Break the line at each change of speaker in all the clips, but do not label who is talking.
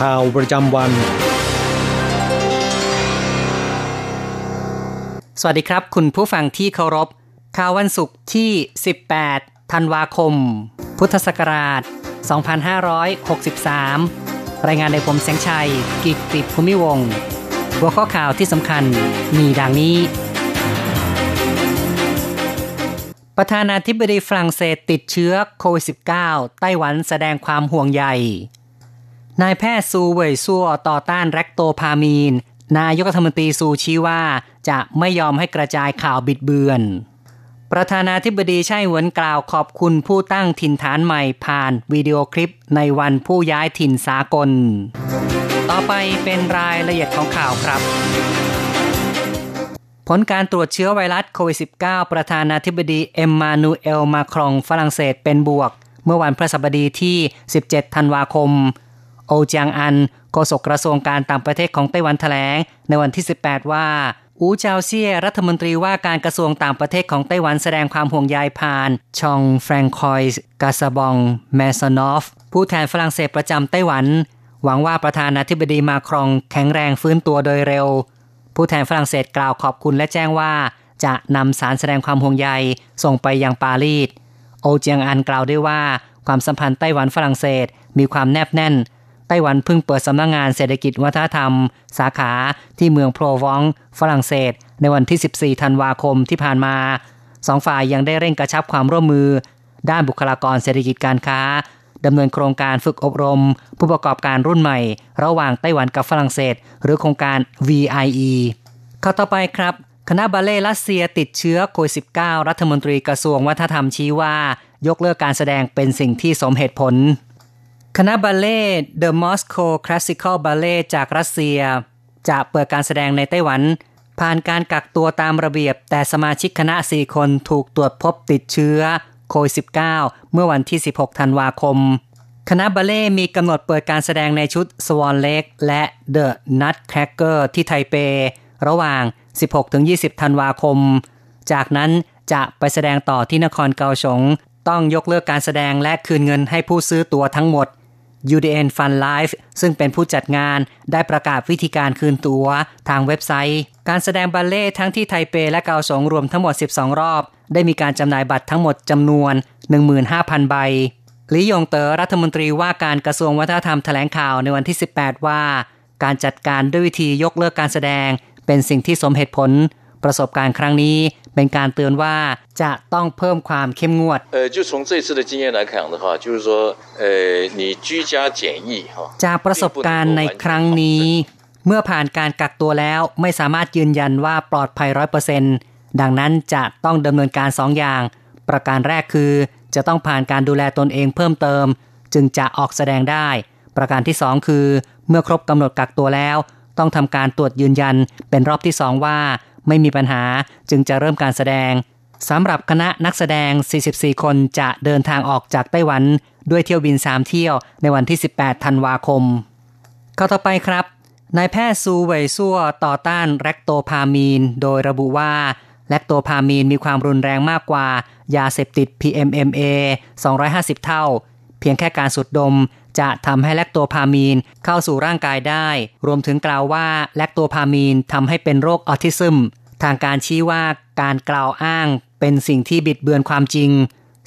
ข่าวประจำวัน
สวัสดีครับ คุณผู้ฟังที่เคารพ ข่าววันศุกร์ที่ 18 ธันวาคม พุทธศักราช 2563 รายงานโดยผมแสงชัย กิตติภูมิวงศ์หัวข้อข่าวที่สำคัญมีดังนี้ ประธานาธิบดีฝรั่งเศสติดเชื้อโควิด -19 ไต้หวันแสดงความห่วงใย นายแพทย์ซูเว่ยซัวต่อต้านแรคโตพามีน นายกรัฐมนตรีซูชี้ว่า จะไม่ยอมให้กระจายข่าวบิดเบือน ประธานาธิบดีไช่หวนกล่าวขอบคุณผู้ตั้งถิ่นฐานใหม่ผ่านวิดีโอคลิปในวันผู้ย้ายถิ่นสากล ต่อไปเป็นรายละเอียดของข่าวครับผลการตรวจเชื้อไวรัสโควิด -19 ประธานาธิบดีเอ็มมานูเอลมาครองฝรั่งเศสเป็นบวก เมื่อวันพฤหัสบดีที่ 17 ธันวาคม โอจางอันโฆษกกระทรวงการต่างประเทศของไต้หวันแถลง ในวันที่ 18 ว่า อูเจาเซียรัฐมนตรีว่าการกระทรวงต่างประเทศของไต้หวันแสดงความห่วงใยผ่าน ชองแฟรงคอยส์กาซาบองแมซานอฟ ผู้แทนฝรั่งเศสประจำไต้หวัน หวังว่าประธานาธิบดีมาครองแข็งแรงฟื้นตัวโดยเร็ว ผู้แทนฝรั่งเศสกล่าวขอบคุณและแจ้งว่า จะนำสารแสดงความห่วงใยส่งไปยังปารีสโอเจียงอันกล่าวด้วยว่า ความสัมพันธ์ไต้หวันฝรั่งเศสมีความแนบแน่น ไต้หวันเพิ่งเปิดสำนักงงานเศรษฐกิจวัฒนธรรม สาขาที่เมืองโพรวอง ฝรั่งเศส ในวันที่ 14 ธันวาคมที่ผ่านมา สองฝ่ายยังได้เร่งกระชับความร่วมมือ ด้านบุคลากรเศรษฐกิจการค้าดำเนินโครงการฝึกอบรม ผู้ประกอบการรุ่นใหม่ ระหว่างไต้หวันกับฝรั่งเศส หรือโครงการ VIE ข้าต่อไปครับ คณะบัลเล่รัสเซียติดเชื้อโควิด -19 รัฐมนตรีกระทรวงวัฒนธรรมชี้ว่า ยกเลิกการแสดงเป็นสิ่งที่สมเหตุผล คณะบัลเล่ The Moscow Classical Ballet จากรัสเซีย จะเปิดการแสดงในไต้หวัน ผ่านการกักตัวตามระเบียบ แต่สมาชิกคณะ 4 คนถูกตรวจพบติดเชื้อโควิด -19 เมื่อวันที่ 16 ธันวาคม คณะบัลเล่มีกำหนดเปิดการแสดงในชุด Swan Lake และ The Nutcracker ที่ไทเป ระหว่าง 16-20 ธันวาคม จากนั้นจะไปแสดงต่อที่นครเกาสงต้องยกเลิกการแสดงและคืนเงินให้ผู้ซื้อตั๋วทั้งหมด UDN Fun Life ซึ่งเป็นผู้จัดงานได้ประกาศวิธีการคืนตัว ทางเว็บไซต์ การแสดงบัลเล่ทั้งที่ไทเปและเกาสงรวมทั้งหมด 12 รอบ ได้มีการจำหน่ายบัตรทั้งหมดจำนวน 15,000 ใบลียงเตอ๋อรัฐมนตรีว่าการกระทรวงวัฒนธรรมแถลงข่าวในวันที่ 18 ว่า การจัดการด้วยวิธียกเลิกการแสดง เป็นสิ่งที่สมเหตุผล ประสบการณ์ครั้งนี้ เป็นการเตือนว่าจะต้องเพิ่มความเข้มงวด
เอ่อ
จากประสบการณ์ในครั้งนี้ เมื่อผ่านการกักตัวแล้วไม่สามารถยืนยันว่าปลอดภัยร้อยเปอร์เซ็นต์ดังนั้นจะต้องดำเนินการสองอย่าง ประการแรกคือจะต้องผ่านการดูแลตนเองเพิ่มเติม จึงจะออกแสดงได้ ประการที่สองคือ เมื่อครบกำหนดกักตัวแล้ว ต้องทำการตรวจยืนยันเป็นรอบที่สองว่า ไม่มีปัญหาจึงจะเริ่มการแสดงสำหรับคณะนักแสดง 44 คนจะเดินทางออกจากไต้หวัน ด้วยเที่ยวบิน 3 เที่ยวในวันที่ 18 ธันวาคม เข้าต่อไปครับ นายแพทย์ซูเวยซัวต่อต้านแรคโตพามีน โดยระบุว่าแรคโตพามีนมีความรุนแรงมากกว่า ยาเสพติด PMMA 250 เท่า เพียงแค่การสูดดม จะทำให้แลคโตพามีนเข้าสู่ร่างกายได้ รวมถึงกล่าวว่าแลคโตพามีนทำให้เป็นโรคออทิซึม ทางการชี้ว่าการกล่าวอ้างเป็นสิ่งที่บิดเบือนความจริง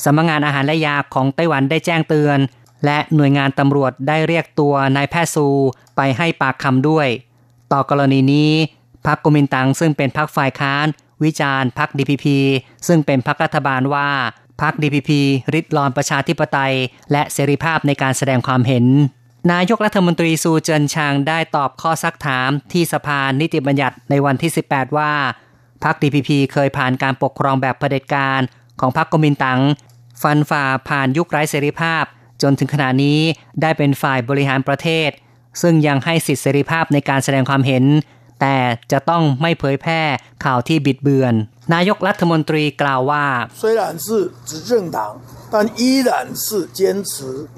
สำนักงานอาหารและยาของไต้หวันได้แจ้งเตือน และหน่วยงานตำรวจได้เรียกตัวนายแพทย์ซูไปให้ปากคำด้วย ต่อกรณีนี้พรรคกุมินตังซึ่งเป็นพรรคฝ่ายค้าน วิจารณ์พรรคดีพีพีซึ่งเป็นพรรครัฐบาลว่า พรรคดีพีพีลิดรอนประชาธิปไตย และเสรีภาพในการแสดงความเห็น นายกรัฐมนตรีซูเจินชางได้ตอบข้อซักถามที่สภานิติบัญญัติในวันที่ 18 ว่าพรรคดีพีพีเคยผ่านการปกครองแบบเผด็จการของพรรคกมินตังฟันฝ่าผ่านยุคไร้เสรีภาพ จนถึงขณะนี้ได้เป็นฝ่ายบริหารประเทศ ซึ่งยังให้สิทธิเสรีภาพในการแสดงความเห็น แต่จะต้องไม่เผยแพร่ข่าวที่บิดเบือน นายกรัฐมนตรีกล่าวว่า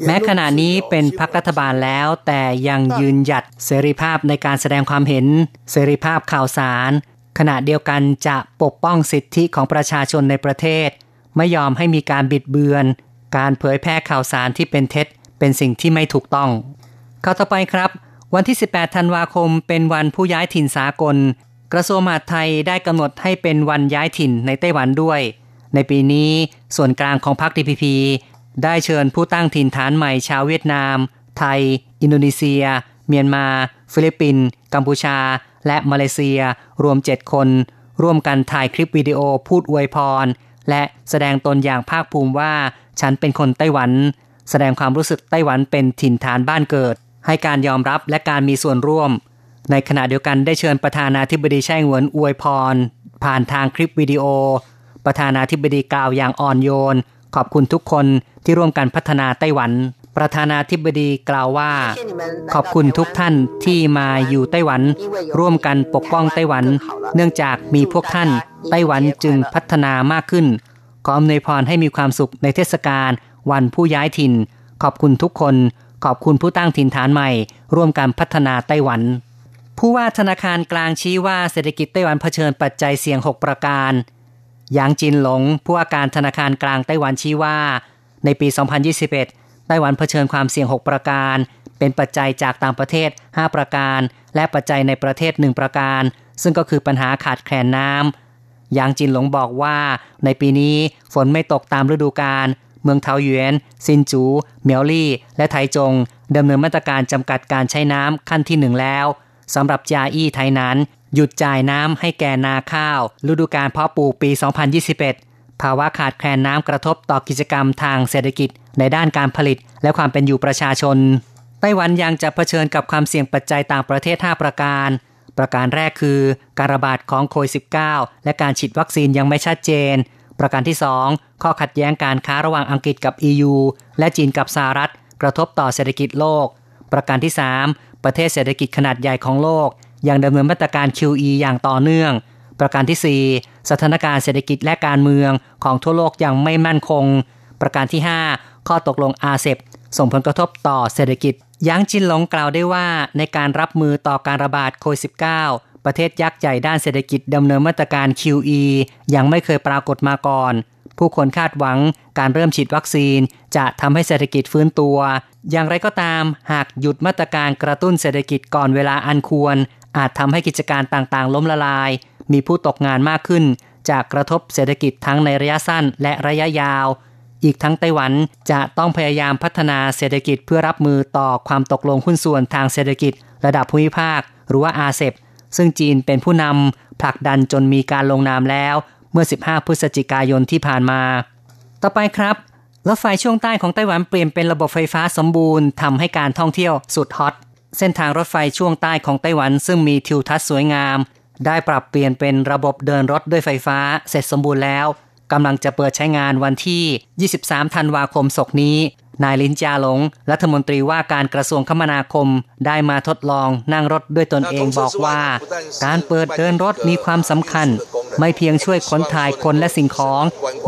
แม้ขณะนี้เป็นพรรครัฐบาลแล้ว แต่ยังยืนหยัดเสรีภาพในการแสดงความเห็น เสรีภาพข่าวสาร ขณะเดียวกันจะปกป้องสิทธิของประชาชนในประเทศ ไม่ยอมให้มีการบิดเบือน การเผยแพร่ข่าวสารที่เป็นเท็จ เป็นสิ่งที่ไม่ถูกต้องข่าวต่อไปครับ วันที่ 18 ธันวาคมเป็นวันผู้ย้ายถิ่นสากล กระทรวงมหาดไทยได้กำหนดให้เป็นวันย้ายถิ่นในไต้หวันด้วย ในปีนี้ส่วนกลางของพรรคดีพพได้เชิญผู้ตั้งถิ่นฐานใหม่ชาวเวียดนาม ไทย อินโดนีเซีย เมียนมา ฟิลิปปินส์กัมพูชา และมาเลเซีย รวม 7 คน ร่วมกันถ่ายคลิปวิดีโอพูดอวยพร และแสดงตนอย่างภาคภูมิว่า ฉันเป็นคนไต้หวัน แสดงความรู้สึกไต้หวันเป็นถิ่นฐานบ้านเกิด ให้การยอมรับและการมีส่วนร่วม ในขณะเดียวกันได้เชิญประธานาธิบดีไช่อิงเหวินอวยพร ผ่านทางคลิปวิดีโอ ประธานาธิบดีกล่าวอย่างอ่อนโยน ขอบคุณทุกคนที่ร่วมกันพัฒนาไต้หวัน ประธานาธิบดีกล่าวว่า ขอบคุณทุกท่านที่มาอยู่ไต้หวัน ร่วมกันปกป้องไต้หวัน เนื่องจากมีพวกท่าน ไต้หวันจึงพัฒนามากขึ้น ขออำนวยพรให้มีความสุขในเทศกาลวันผู้ย้ายถิ่น ขอบคุณทุกคน ขอบคุณผู้ตั้งถิ่นฐานใหม่ ร่วมกันพัฒนาไต้หวัน ผู้ว่าธนาคารกลางชี้ว่าเศรษฐกิจไต้หวันเผชิญปัจจัยเสี่ยง 6 ประการยางจินหลง ผู้ว่าการธนาคารกลางไต้หวันชี้ว่า ในปี 2021 ไต้หวันเผชิญความเสี่ยง 6 ประการ เป็นปัจจัยจากต่างประเทศ 5 ประการ และปัจจัยในประเทศ 1 ประการ ซึ่งก็คือปัญหาขาดแคลนน้ำยางจินหลงบอกว่า ในปีนี้ฝนไม่ตกตามฤดูกาล เมืองเทาหยวนซินจู เมียวลี่ และไทจงดำเนินมาตรการจำกัดการใช้น้ำขั้นที่หนึ่งแล้วสำหรับจาอี้ไทยนั้น หยุดจ่ายน้ำให้แก่นาข้าว ฤดูกาลเพาะปลูกปี 2021 ภาวะขาดแคลนน้ำกระทบต่อกิจกรรมทางเศรษฐกิจในด้านการผลิต และความเป็นอยู่ประชาชน ไต้หวันยังจะเผชิญกับความเสี่ยงปัจจัยต่างประเทศ 5 ประการ ประการแรกคือ การระบาดของโควิด -19 และการฉีดวัคซีนยังไม่ชัดเจน ประการที่ 2 ข้อขัดแย้งการค้าระหว่างอังกฤษกับ EU และจีนกับสหรัฐ กระทบต่อเศรษฐกิจโลก ประการที่ 3 ประเทศเศรษฐกิจขนาดใหญ่ของโลก ยังดำเนินมาตรการ QE อย่างต่อเนื่อง ประการที่ 4 สถานการณ์เศรษฐกิจและการเมืองของทั่วโลกยังไม่มั่นคง ประการที่ข้อตกลงอาเซบส่งผลกระทบต่อเศรษฐกิจยังจินหลงกล่าวได้ว่าในการรับมือต่อการระบาดโควิด -19 ประเทศยักษ์ใหญ่ด้านเศรษฐกิจดำเนินมาตรการ QE ยังไม่เคยปรากฏมาก่อน ผู้คนคาดหวังการเริ่มฉีดวัคซีน จะทำให้เศรษฐกิจฟื้นตัว อย่างไรก็ตาม หากหยุดมาตรการกระตุ้นเศรษฐกิจก่อนเวลาอันควร อาจทำให้กิจการต่างๆ ล้มละลาย มีผู้ตกงานมากขึ้นจากกระทบเศรษฐกิจทั้งในระยะสั้นและระยะยาว อีกทั้งไต้หวันจะต้องพยายามพัฒนาเศรษฐกิจเพื่อรับมือต่อความตกลงหุ้นส่วนทางเศรษฐกิจ ระดับภูมิภาค หรือว่าอาเซบ ซึ่งจีนเป็นผู้นำผลักดันจนมีการลงนามแล้วเมื่อ 15 พฤศจิกายนที่ผ่านมา ต่อไปครับรถไฟช่วงใต้ของไต้หวันเปลี่ยนเป็นระบบไฟฟ้าสมบูรณ์ทำให้การท่องเที่ยวสุดฮอต เส้นทางรถไฟช่วงใต้ของไต้หวันซึ่งมีทิวทัศน์สวยงาม ได้ปรับเปลี่ยนเป็นระบบเดินรถด้วยไฟฟ้าเสร็จสมบูรณ์แล้วกำลังจะเปิดใช้งานวันที่ 23 ธันวาคมศกนี้ นายลินจาหลง รัฐมนตรีว่าการกระทรวงคมนาคมได้มาทดลองนั่งรถด้วยตนเองบอกว่า การเปิดเดินรถมีความสำคัญ ไม่เพียงช่วยขนถ่ายคนและสิ่งของ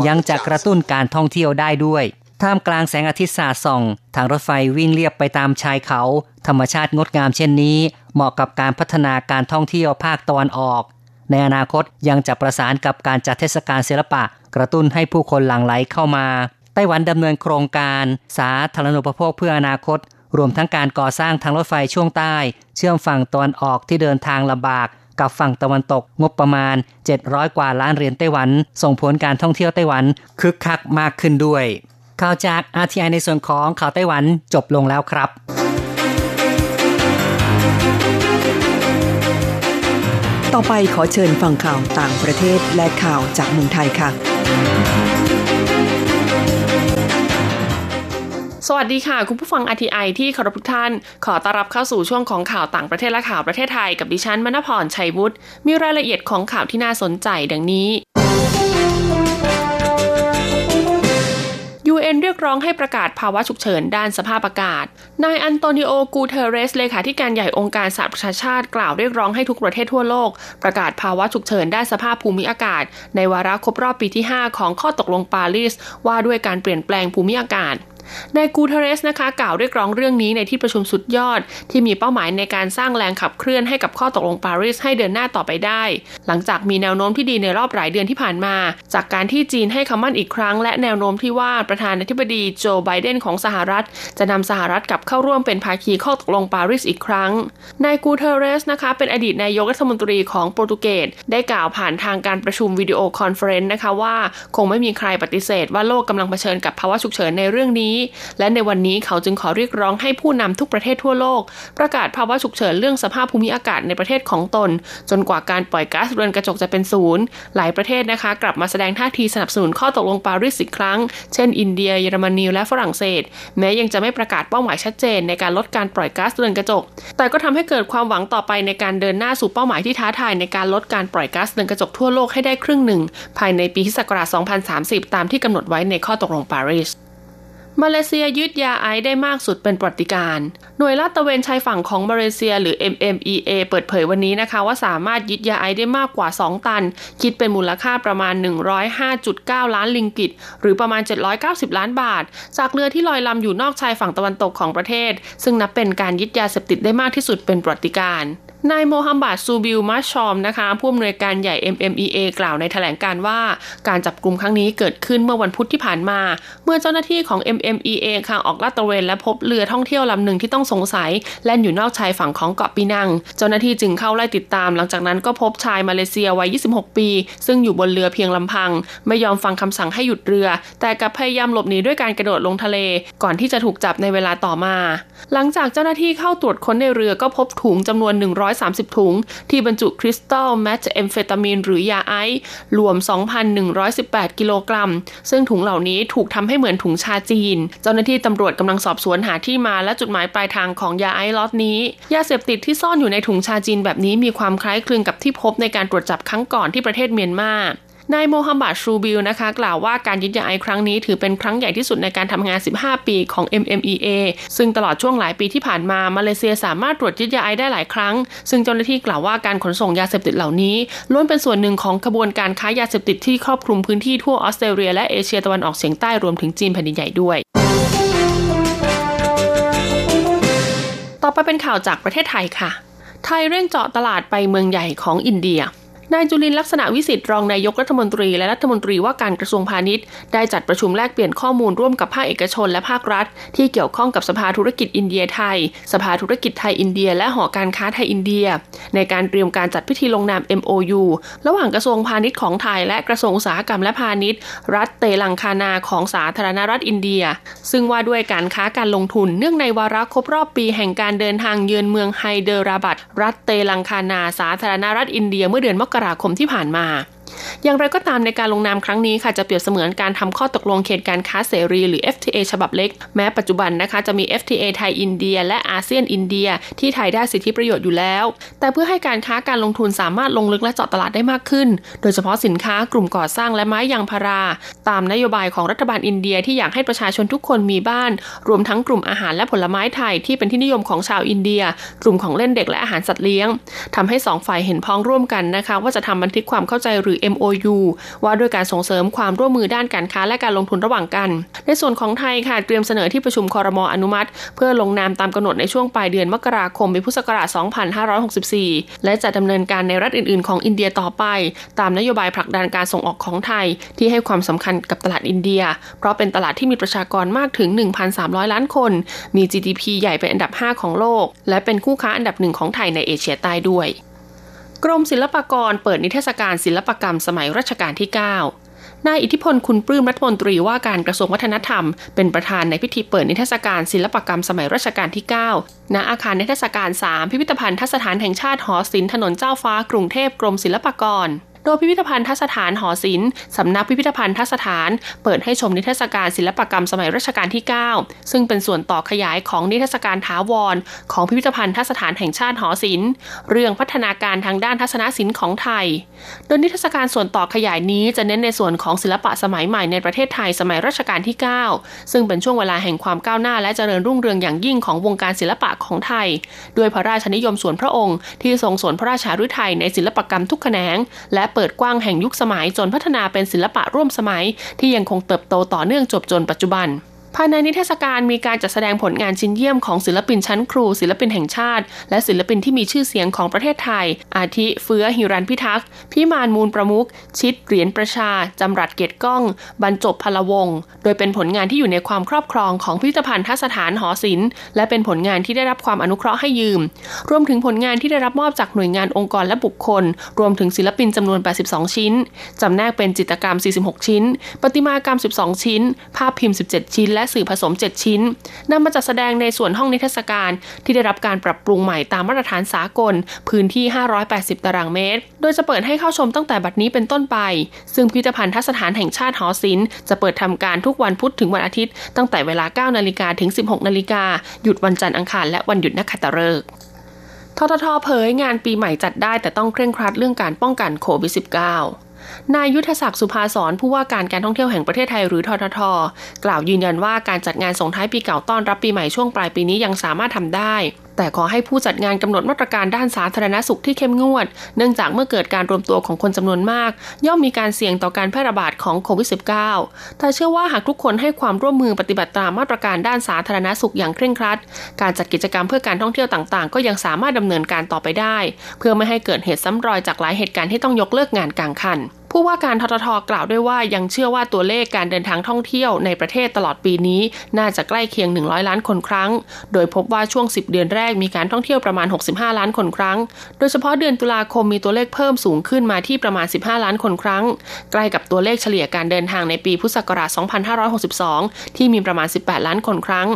ยังจะกระตุ้นการท่องเที่ยวได้ด้วยท่ามกลางแสงอาทิตย์สาดส่อง ทางรถไฟวิ่งเลียบไปตามชายเขา ธรรมชาติงดงามเช่นนี้ เหมาะกับการพัฒนาการท่องเที่ยวภาคตะวันออก ในอนาคตยังจะประสานกับการจัดเทศกาลศิลปะ กระตุ้นให้ผู้คนหลั่งไหลเข้ามา ไต้หวันดำเนินโครงการสาธารณูปโภคเพื่ออนาคต รวมทั้งการก่อสร้างทางรถไฟช่วงใต้ เชื่อมฝั่งตะวันออกที่เดินทางลำบากกับฝั่งตะวันตกงบประมาณ 700 กว่าล้านเหรียญไต้หวัน ส่งผลการท่องเที่ยวไต้หวันคึกคักมากขึ้นด้วย ข่าวจาก RTI ในส่วนของข่าวไต้หวันจบลงแล้วครับ
ต่อไปขอเชิญฟังข่าวต่างประเทศและข่าวจากเมืองไทยค่ะ
สวัสดีค่ะ คุณผู้ฟัง RTI ที่เคารพทุกท่าน ขอต้อนรับเข้าสู่ช่วงของข่าวต่างประเทศและข่าวประเทศไทยกับดิฉันมณพรชัยวุฒิมีรายละเอียดของข่าวที่น่าสนใจดังนี้ UN เรียกร้องให้ประกาศภาวะฉุกเฉินด้านสภาพอากาศ นายอันโตนิโอ กูเทเรส เลขาธิการใหญ่องค์การสหประชาชาติกล่าวเรียกร้องให้ทุกประเทศทั่วโลก ประกาศภาวะฉุกเฉินด้านสภาพภูมิอากาศ ในวาระครบรอบปีที่ 5 ของข้อตกลงปารีสว่าด้วยการเปลี่ยนแปลงภูมิอากาศ นายกูเทเรสนะคะกล่าวเรียกร้องเรื่องนี้ในที่ประชุมสุดยอด ที่มีเป้าหมายในการสร้างแรงขับเคลื่อนให้กับข้อตกลงปารีสให้เดินหน้าต่อไปได้ หลังจากมีแนวโน้มที่ดีในรอบหลายเดือนที่ผ่านมา จากการที่จีนให้คำมั่นอีกครั้ง และแนวโน้มที่ว่าประธานาธิบดีโจไบเดนของสหรัฐ จะนำสหรัฐกลับเข้าร่วมเป็นภาคีข้อตกลงปารีสอีกครั้งนายกูเทเรสนะคะเป็นอดีตนายกรัฐมนตรีของโปรตุเกสได้กล่าวผ่านทางการประชุมวิดีโอคอนเฟอเรนซ์นะคะว่า คงไม่มีใครปฏิเสธว่าโลกกำลังเผชิญกับภาวะฉุกเฉินในเรื่องนี้และในวันนี้เขาจึงขอเรียกร้องให้ผู้นำทุกประเทศทั่วโลก ประกาศภาวะฉุกเฉินเรื่องสภาพภูมิอากาศในประเทศของตน จนกว่าการปล่อยก๊าซเรือนกระจกจะเป็นศูนย์หลายประเทศนะคะ กลับมาแสดงท่าทีสนับสนุนข้อตกลงปารีสอีกครั้ง เช่น อินเดียเยอรมนีและฝรั่งเศส แม้ยังจะไม่ประกาศเป้าหมายชัดเจน ในการลดการปล่อยก๊าซเรือนกระจก แต่ก็ทำให้เกิดความหวังต่อไปในการเดินหน้าสู่เป้าหมายที่ท้าทายในการลดการปล่อยก๊าซเรือนกระจกทั่วโลกให้ได้ครึ่งหนึ่ง ภายในปีศักราช2030 ตามที่กำหนดไว้ในข้อตกลงปารีส มาเลเซียยึดยาไอซ์ได้มากสุดเป็นปฏิการ หน่วยลาดตระเวนชายฝั่งของมาเลเซียหรือ MMEA เปิดเผยวันนี้นะคะว่าสามารถยึดยาไอซ์ได้มากกว่า 2 ตัน คิดเป็นมูลค่าประมาณ 105.9 ล้านลิงกิต หรือประมาณ 790 ล้านบาท จากเรือที่ลอยลำอยู่นอกชายฝั่งตะวันตกของประเทศ ซึ่งนับเป็นการยึดยาเสพติดได้มากที่สุดเป็นปฏิการ นายโมฮัมบัดซูบิลมาชอมนะคะผู้อำนวยการใหญ่ MMEA กล่าวในแถลงการว่าการจับกลุ่มครั้งนี้เกิดขึ้นเมื่อวันพุธที่ผ่านมา เมื่อเจ้าหน้าที่ของ MMEA ค่ะออกลาดตระเวนและพบเรือท่องเที่ยวลำหนึ่งที่ต้องสงสัย แล่นอยู่นอกชายฝั่งของเกาะปีนัง เจ้าหน้าที่จึงเข้าไล่ติดตาม หลังจากนั้นก็พบชายมาเลเซียวัย 26 ปี ซึ่งอยู่บนเรือเพียงลำพัง ไม่ยอมฟังคำสั่งให้หยุดเรือ แต่กลับพยายามหลบหนีด้วยการกระโดดลงทะเล ก่อนที่จะถูกจับในเวลาต่อมา หลังจากเจ้าหน้าที่เข้าตรวจค้นในเรือก็พบถุงจำนวน130 ถุง ที่บรรจุคริสตัลเมทแอมเฟตามีนหรือยาไอซ์รวม 2,118 กิโลกรัม ซึ่งถุงเหล่านี้ถูกทำให้เหมือนถุงชาจีน เจ้าหน้าที่ตำรวจกำลังสอบสวนหาที่มาและจุดหมายปลายทางของยาไอซ์ล็อตนี้ ยาเสพติดที่ซ่อนอยู่ในถุงชาจีนแบบนี้มีความคล้ายคลึงกับที่พบในการตรวจจับครั้งก่อนที่ประเทศเมียนมา นายโมฮัมบัดชูบิลนะคะ กล่าวว่าการยึดยาไอซ์ครั้งนี้ถือเป็นครั้งใหญ่ที่สุดในการทำงาน 15 ปีของ MMEA ซึ่งตลอดช่วงหลายปีที่ผ่านมามาเลเซียสามารถตรวจยึดยาไอได้หลายครั้ง ซึ่งเจ้าหน้าที่กล่าวว่าการขนส่งยาเสพติดเหล่านี้ล้วนเป็นส่วนหนึ่งของขบวนการค้ายาเสพติดที่ครอบคลุมพื้นที่ทั่วออสเตรเลียและเอเชียตะวันออกเฉียงใต้รวมถึงจีนแผ่นดินใหญ่ด้วยต่อไปเป็นข่าวจากประเทศไทยค่ะ ไทยเร่งเจาะตลาดไปเมืองใหญ่ของอินเดีย นายจุลินลักษณะวิสิทธิ์รองนายกรัฐมนตรีและรัฐมนตรีว่าการกระทรวงพาณิชย์ ได้จัดประชุมแลกเปลี่ยนข้อมูลร่วมกับภาคเอกชนและภาครัฐ ที่เกี่ยวข้องกับสภาธุรกิจอินเดียไทย สภาธุรกิจไทยอินเดีย และหอการค้าไทยอินเดีย ในการเตรียมการจัดพิธีลงนาม MOU ระหว่างกระทรวงพาณิชย์ของไทย และกระทรวงอุตสาหกรรมและพาณิชย์ รัฐเตลังคานาของสาธารณรัฐอินเดีย ซึ่งว่าด้วยการค้าการลงทุนเนื่องในวาระครบรอบปีแห่งการเดินทางเยือนเมืองไฮเดอราบัดรัฐเตลังคานา สาธารณรัฐอินเดียเมื่อเดือนมกราราคมที่ผ่านมา อย่างไรก็ตามในการลงนามครั้งนี้ค่ะจะเปรียบเสมือนการทำข้อตกลงเขตการค้าเสรีหรือ FTA ฉบับเล็ก แม้ปัจจุบันนะคะจะมี FTA ไทยอินเดีย และอาเซียนอินเดีย ที่ไทยได้สิทธิประโยชน์อยู่แล้ว แต่เพื่อให้การค้าการลงทุนสามารถลงลึกและเจาะตลาดได้มากขึ้น โดยเฉพาะสินค้ากลุ่มก่อสร้างและไม้ยางพารา ตามนโยบายของรัฐบาลอินเดียที่อยากให้ประชาชนทุกคนมีบ้าน รวมทั้งกลุ่มอาหารและผลไม้ไทยที่เป็นที่นิยมของชาวอินเดีย กลุ่มของเล่นเด็กและอาหารสัตว์เลี้ยงทำให้สองฝ่ายเห็นพ้องร่วมกันนะคะว่าจะทำบันทึกความเข้าใจหรือ MOU ว่าด้วยการส่งเสริมความร่วมมือด้านการค้าและการลงทุนระหว่างกัน ในส่วนของไทยค่ะเตรียมเสนอที่ประชุมคอรมออนุมัติ เพื่อลงนามตามกำหนดในช่วงปลายเดือนมกราคมปีพุทธศักราช 2564 และจะดำเนินการในรัฐอื่น ๆ ของอินเดียต่อไป ตามนโยบายผลักดันการส่งออกของไทย ที่ให้ความสำคัญกับตลาดอินเดีย เพราะเป็นตลาดที่มีประชากรมากถึง 1,300 ล้านคน มี GDP ใหญ่เป็นอันดับ 5 ของโลก และเป็นคู่ค้าอันดับหนึ่งของไทยในเอเชียใต้ด้วย กรมศิลปากรเปิดนิทรรศการศิลปกรรมสมัยรัชกาลที่ 9 นายอิทธิพลคุณปลื้มรัฐมนตรีว่าการกระทรวงวัฒนธรรม เป็นประธานในพิธีเปิดนิทรรศการศิลปกรรมสมัยรัชกาลที่ 9 ณ อาคารนิทรรศการ 3 พิพิธภัณฑ์ทัศฐานแห่งชาติหอศิลป์ถนนเจ้าฟ้ากรุงเทพกรมศิลปากร โดยพิพิธภัณฑ์ทัศฐานหอศิลป์สำนักพิพิธภัณฑ์ทัศฐาน เปิดให้ชมนิทรรศการศิลปกรรมสมัยรัชกาลที่ 9 ซึ่งเป็นส่วนต่อขยายของนิทรรศการถาวร ของพิพิธภัณฑ์ทัศฐานแห่งชาติหอศิลป์เรื่องพัฒนาการทางด้านทัศนศิลป์ของไทย โดยนิทรรศการส่วนต่อขยายนี้จะเน้นในส่วนของศิลปะสมัยใหม่ในประเทศไทยสมัยรัชกาลที่ 9 ซึ่งเป็นช่วงเวลาแห่งความก้าวหน้าและเจริญรุ่งเรืองอย่างยิ่งของวงการศิลปะของไทย ด้วยพระราชนิยมส่วนพระองค์ ที่ทรงสวนพระราชาฤทัยในศิลปกรรมทุกแขนง และเปิดกว้างแห่งยุคสมัยจนพัฒนาเป็นศิลปะร่วมสมัย ที่ยังคงเติบโตต่อเนื่องจบจนปัจจุบัน ภายในนิทรรศการมีการจัดแสดงผลงานชิ้นเยี่ยมของศิลปินชั้นครู ศิลปินแห่งชาติ และศิลปินที่มีชื่อเสียงของประเทศไทย อาทิเฟื้อหิรันพิทักษ์พิมานมูลประมุขชิดเหรียญประชา จำรัดเกตก้อง บรรจบพลวง โดยเป็นผลงานที่อยู่ในความครอบครองของพิพิธภัณฑ์ทัศฐานหอศิลป์และเป็นผลงานที่ได้รับความอนุเคราะห์ให้ยืม รวมถึงผลงานที่ได้รับมอบจากหน่วยงานองค์กรและบุคคล รวมถึงศิลปินจำนวน 82 ชิ้นจำแนกเป็นจิตรกรรม 46 ชิ้น ประติมากรรม 12 ชิ้น ภาพพิมพ์ 17 ชิ้นและสื่อผสม 7 ชิ้นนำมาจัดแสดงในส่วนห้องนิทรรศการ ที่ได้รับการปรับปรุงใหม่ตามมาตรฐานสากล พื้นที่ 580 ตารางเมตร โดยจะเปิดให้เข้าชมตั้งแต่บัดนี้เป็นต้นไป ซึ่งพิพิธภัณฑ์ทัศฐานแห่งชาติหอศิลป์จะเปิดทำการทุกวันพุธถึงวันอาทิตย์ ตั้งแต่เวลา 9 นาฬิกาถึง 16 นาฬิกาหยุดวันจันทร์อังคารและวันหยุดนักขัตฤกษ์ทททเผยงานปีใหม่จัดได้แต่ต้องเคร่งครัดเรื่องการป้องกันโควิด -19 นายยุทธศักดิ์สุภาสอนผู้ว่าการการท่องเที่ยวแห่งประเทศไทยหรือททท กล่าวยืนยันว่าการจัดงานส่งท้ายปีเก่าต้อนรับปีใหม่ช่วงปลายปีนี้ยังสามารถทำได้ แต่ขอให้ผู้จัดงานกำหนดมาตรการด้านสาธารณสุขที่เข้มงวด เนื่องจากเมื่อเกิดการรวมตัวของคนจำนวนมาก ย่อมมีการเสี่ยงต่อการแพร่ระบาดของโควิด -19 แต่เชื่อว่าหากทุกคนให้ความร่วมมือปฏิบัติตามมาตรการด้านสาธารณสุขอย่างเคร่งครัด การจัดกิจกรรมเพื่อการท่องเที่ยวต่างๆ ก็ยังสามารถดำเนินการต่อไปได้ เพื่อไม่ให้เกิดเหตุซ้ำรอยจากหลายเหตุการณ์ที่ต้องยกเลิกงานกลางคัน ผู้ว่าการทททกล่าวด้วยว่ายังเชื่อว่าตัวเลขการเดินทางท่องเที่ยวในประเทศตลอดปีนี้ น่าจะใกล้เคียง 100 ล้านคนครั้ง โดยพบว่าช่วง 10 เดือนแรกมีการท่องเที่ยวประมาณ 65 ล้านคนครั้ง โดยเฉพาะเดือนตุลาคมมีตัวเลขเพิ่มสูงขึ้นมาที่ประมาณ 15 ล้านคนครั้ง ใกล้กับตัวเลขเฉลี่ยการเดินทางในปีพุทธศักราช 2562 ที่มีประมาณ 18 ล้านคนครั้ง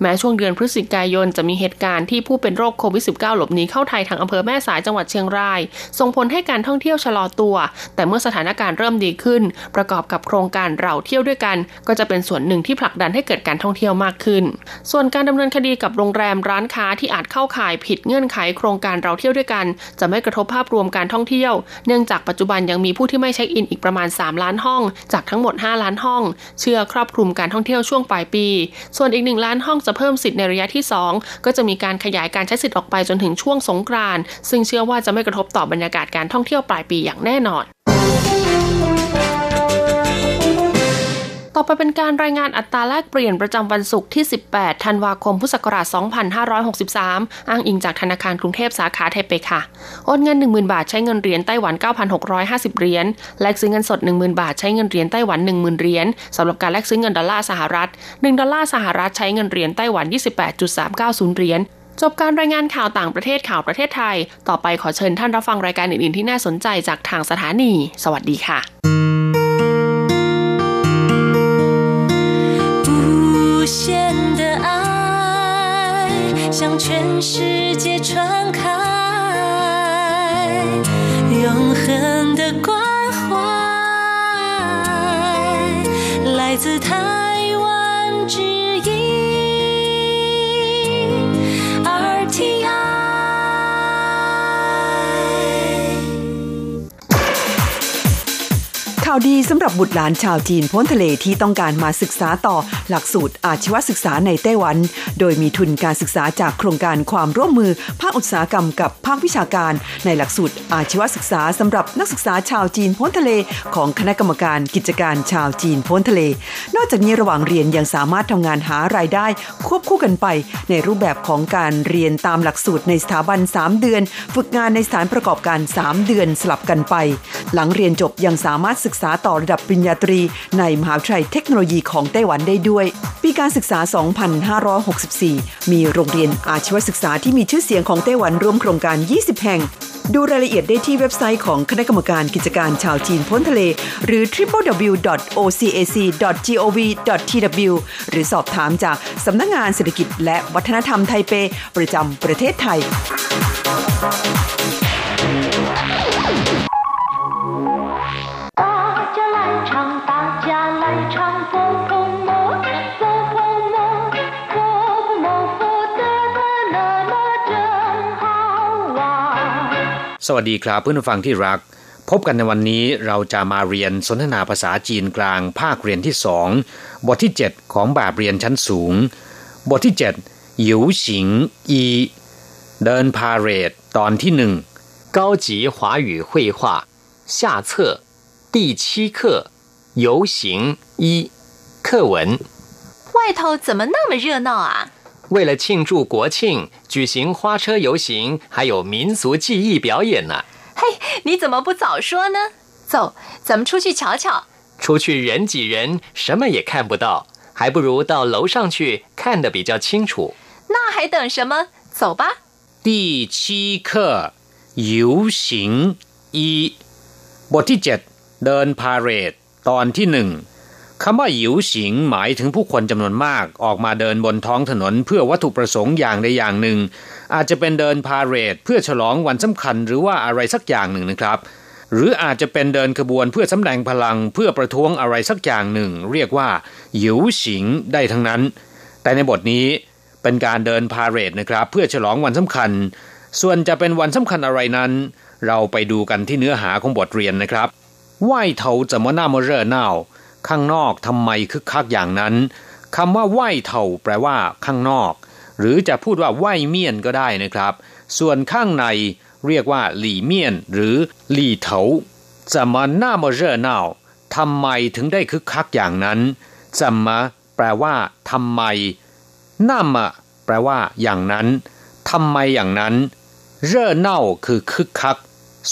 แม้ช่วงเดือนพฤศจิกายนจะมีเหตุการณ์ที่ผู้เป็นโรคโควิด -19 หลบหนีเข้าไทยทางอำเภอแม่สายจังหวัดเชียงราย ส่งผลให้การท่องเที่ยวชะลอตัว แต่เมื่อสถานการณ์เริ่มดีขึ้น ประกอบกับโครงการเราเที่ยวด้วยกัน ก็จะเป็นส่วนหนึ่งที่ผลักดันให้เกิดการท่องเที่ยวมากขึ้น ส่วนการดำเนินคดีกับโรงแรมร้านค้าที่อาจเข้าข่ายผิดเงื่อนไขโครงการเราเที่ยวด้วยกัน จะไม่กระทบภาพรวมการท่องเที่ยว เนื่องจากปัจจุบันยังมีผู้ที่ไม่เช็คอินอีกประมาณ 3 ล้านห้อง จากทั้งหมด 5 ล้านห้อง เชื่อครอบคลุมการท่องเที่ยวช่วงปลายปี ส่วนอีกหนึ่งล้านห้องจะเพิ่มสิทธิ์ในระยะที่ 2 ก็จะมีการขยายการใช้สิทธิ์ออกไปจนถึงช่วงสงกรานต์ซึ่งเชื่อว่าจะไม่กระทบต่อบรรยากาศการท่องเที่ยวปลายปีอย่างแน่นอน ต่อไปเป็นการรายงานอัตราแลกเปลี่ยนประจำวันศุกร์ที่ 18 ธันวาคม พุทธศักราช 2563 อ้างอิงจากธนาคารกรุงเทพสาขาไทเปค่ะ โอนเงิน 10,000 บาทใช้เงินเหรียญไต้หวัน 9,650 เหรียญ แลกซื้อเงินสด 10,000 บาทใช้เงินเหรียญไต้หวัน 10,000 เหรียญสำหรับการแลกซื้อเงินดอลลาร์สหรัฐ 1 ดอลลาร์สหรัฐใช้เงินเหรียญไต้หวัน 28.390 เหรียญจบการรายงานข่าวต่างประเทศข่าวประเทศไทย ต่อไปขอเชิญท่านรับฟังรายการอื่นๆที่น่าสนใจจากทางสถานี สวัสดีค่ะ 无限的爱向全世界传开，永恒的า
วดีสำหรับบุตรหลานชาวจีนพ้นทะเลที่ต้องการมาศึกษาต่อหลักสูตรอาชีวศึกษาในไต้หวัน โดยมีทุนการศึกษาจากโครงการความร่วมมือภาคอุตสาหกรรมกับภาควิชาการ ในหลักสูตรอาชีวศึกษาสำหรับนักศึกษาชาวจีนพ้นทะเล ของคณะกรรมการกิจการชาวจีนพ้นทะเล นอกจากนี้ระหว่างเรียนยังสามารถทำงานหารายได้ ควบคู่กันไป ในรูปแบบของการเรียนตามหลักสูตรในสถาบัน 3 เดือน ฝึกงานในสถานประกอบการ 3 เดือนสลับกันไป หลังเรียนจบยังสามารถศึกษาาต่อระดับปริญญาตรีในมหาวิทยาลัยเทคโนโลยีของไต้หวันได้ด้วย ปีการศึกษา 2564 มีโรงเรียนอาชีวศึกษาที่มีชื่อเสียงของไต้หวันร่วมโครงการ 20 แห่ง ดูรายละเอียดได้ที่เว็บไซต์ของคณะกรรมการกิจการชาวจีนพ้นทะเล หรือ www.ocac.gov.tw หรือสอบถามจากสำนักงงานเศรษฐกิจและวัฒนธรรมไทเป ประจำประเทศไทย
สวัสดีครับเพื่อนผู้ฟังที่รัก พบกันในวันนี้เราจะมาเรียนสนทนาภาษาจีนกลางภาคเรียนที่สองบทที่ 7 ของแบบเรียนชั้นสูง บทที่7หยิวสิงอีเดินพาเรดตอนที่หนึ่ง
高级华语绘画下册第七课 游行一课文
外头怎么那么热闹啊
为了庆祝国庆，举行花车游行，还有民俗技艺表演呢。
嘿，你怎么不早说呢？走，咱们出去瞧瞧。
出去人挤人，什么也看不到，还不如到楼上去看得比较清楚。
那还等什么？走吧。
第七课游行一บทที่เจ็ดเดินพาเหรด ตอนที่หนึ่งคำว่าหยิวสิงหมายถึงผู้คนจำนวนมากออกมาเดินบนท้องถนนเพื่อวัตถุประสงค์อย่างใดอย่างหนึ่ง อาจจะเป็นเดินพาเหรดเพื่อฉลองวันสำคัญหรือว่าอะไรสักอย่างหนึ่งนะครับ หรืออาจจะเป็นเดินขบวนเพื่อสำแดงพลังเพื่อประท้วงอะไรสักอย่างหนึ่ง เรียกว่าหยิวสิงได้ทั้งนั้น แต่ในบทนี้เป็นการเดินพาเหรดนะครับ เพื่อฉลองวันสำคัญ ส่วนจะเป็นวันสำคัญอะไรนั้น เราไปดูกันที่เนื้อหาของบทเรียนนะครับ ไหว้เถาจะมาหน้ามาเร่อเน่าข้างนอกทำไมคึกคักอย่างนั้นคำว่าไหวเถาแปลว่าข้างนอก หรือจะพูดว่าไหวเมียนก็ได้นะครับ ส่วนข้างในเรียกว่าหลี่เมียน หรือหลี่เถาจะมาหน้ามาเร่อเน่าทำไมถึงได้คึกคักอย่างนั้นจะมาแปลว่าทำไมน้ามะแปลว่า อย่างนั้นทำไมอย่างนั้น เร่อเน่าคือคึกคัก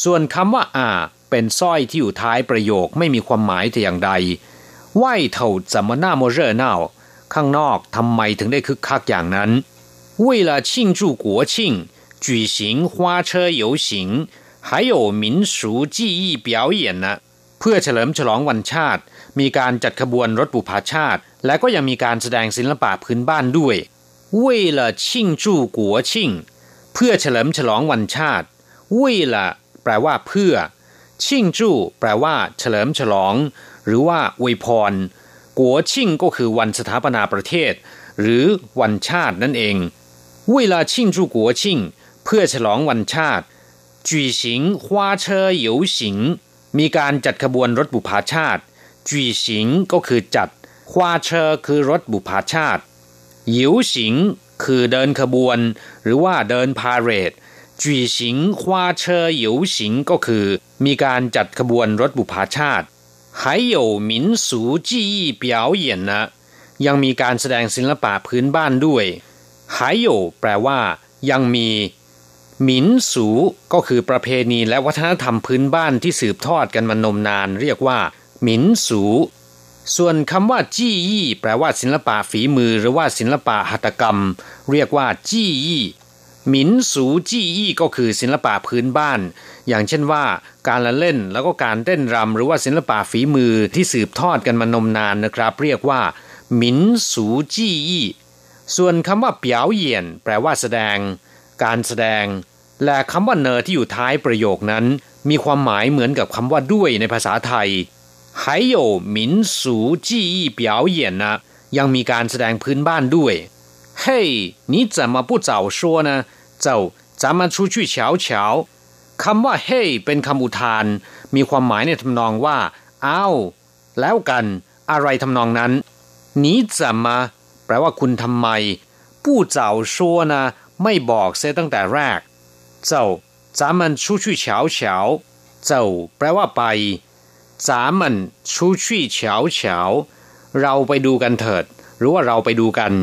ส่วนคำว่า อ่า เป็นสร้อยที่อยู่ท้ายประโยคไม่มีความหมายแต่อย่างใด外头怎么那么热闹ข้างนอกทำไมถึงได้คึกคักอย่างนั้น为了庆祝国庆举行花车游行还有民俗技艺表演呢เพื่อเฉลิมฉลองวันชาติ มีการจัดขบวนรถบุพชาติ และก็ยังมีการแสดงศิลปะพื้นบ้านด้วย为了庆祝国庆เพื่อเฉลิมฉลองวันชาติ为了แปลว่าเพื่อ ชิงจู้แปลว่าเฉลิมฉลอง หรือว่าอวยพรกัวชิงก็คือวันสถาปนาประเทศ หรือวันชาตินั่นเองเวลาชิ่งจู้กัวชิ่งเพื่อฉลองวันชาติจุยสิงฮวาเชยหยวสิงมีการจัดขบวนรถบุพาชาติจุยสิงก็คือจัดฮวาเชอคือรถบุพาชาติหยวสิงคือเดินขบวน หรือว่าเดินพาเรด จีสิงควาเชอหยิวสิงก็คือ มีการจัดขบวนรถบุพาชาติ还有民俗技艺表演นะยังมีการแสดงศิลปะพื้นบ้านด้วย还有แปลว่า ยังมีหมินสูก็คือประเพณีและวัฒนธรรมพื้นบ้านที่สืบทอดกันมานมนาน เรียกว่าหมินสูส่วนคำว่าจี้ยี่แปลว่าศิลปะฝีมือหรือว่าศิลปะหัตถกรรม เรียกว่าจี้ยี่ หมินสูจี้อี้ก็คือศิลปะพื้นบ้าน อย่างเช่นว่า การละเล่นแล้วก็การเต้นรำหรือว่าศิลปะฝีมือที่สืบทอดกันมานมนานนะครับ เรียกว่าหมินสูจี้อี้ส่วนคำว่าเปียวเหยียนแปลว่าแสดง การแสดง และคำว่าเนอที่อยู่ท้ายประโยคนั้น มีความหมายเหมือนกับคำว่าด้วยในภาษาไทย还有民俗技艺表演นะยังมีการแสดงพื้นบ้านด้วย 嘿，你怎么不早说呢？走，咱们出去瞧瞧。คำว่าเฮ้เป็นคำอุทาน มีความหมายในทำนองว่า อ้าว แล้วกัน อะไรทำนองนั้น你怎么แปลว่าคุณทำไม不早说呢ไม่บอกเสียตั้งแต่แรก走咱们出去瞧瞧走แปลว่าไป咱们出去瞧瞧เราไปดูกันเถิด หรือว่าเราไปดูกัน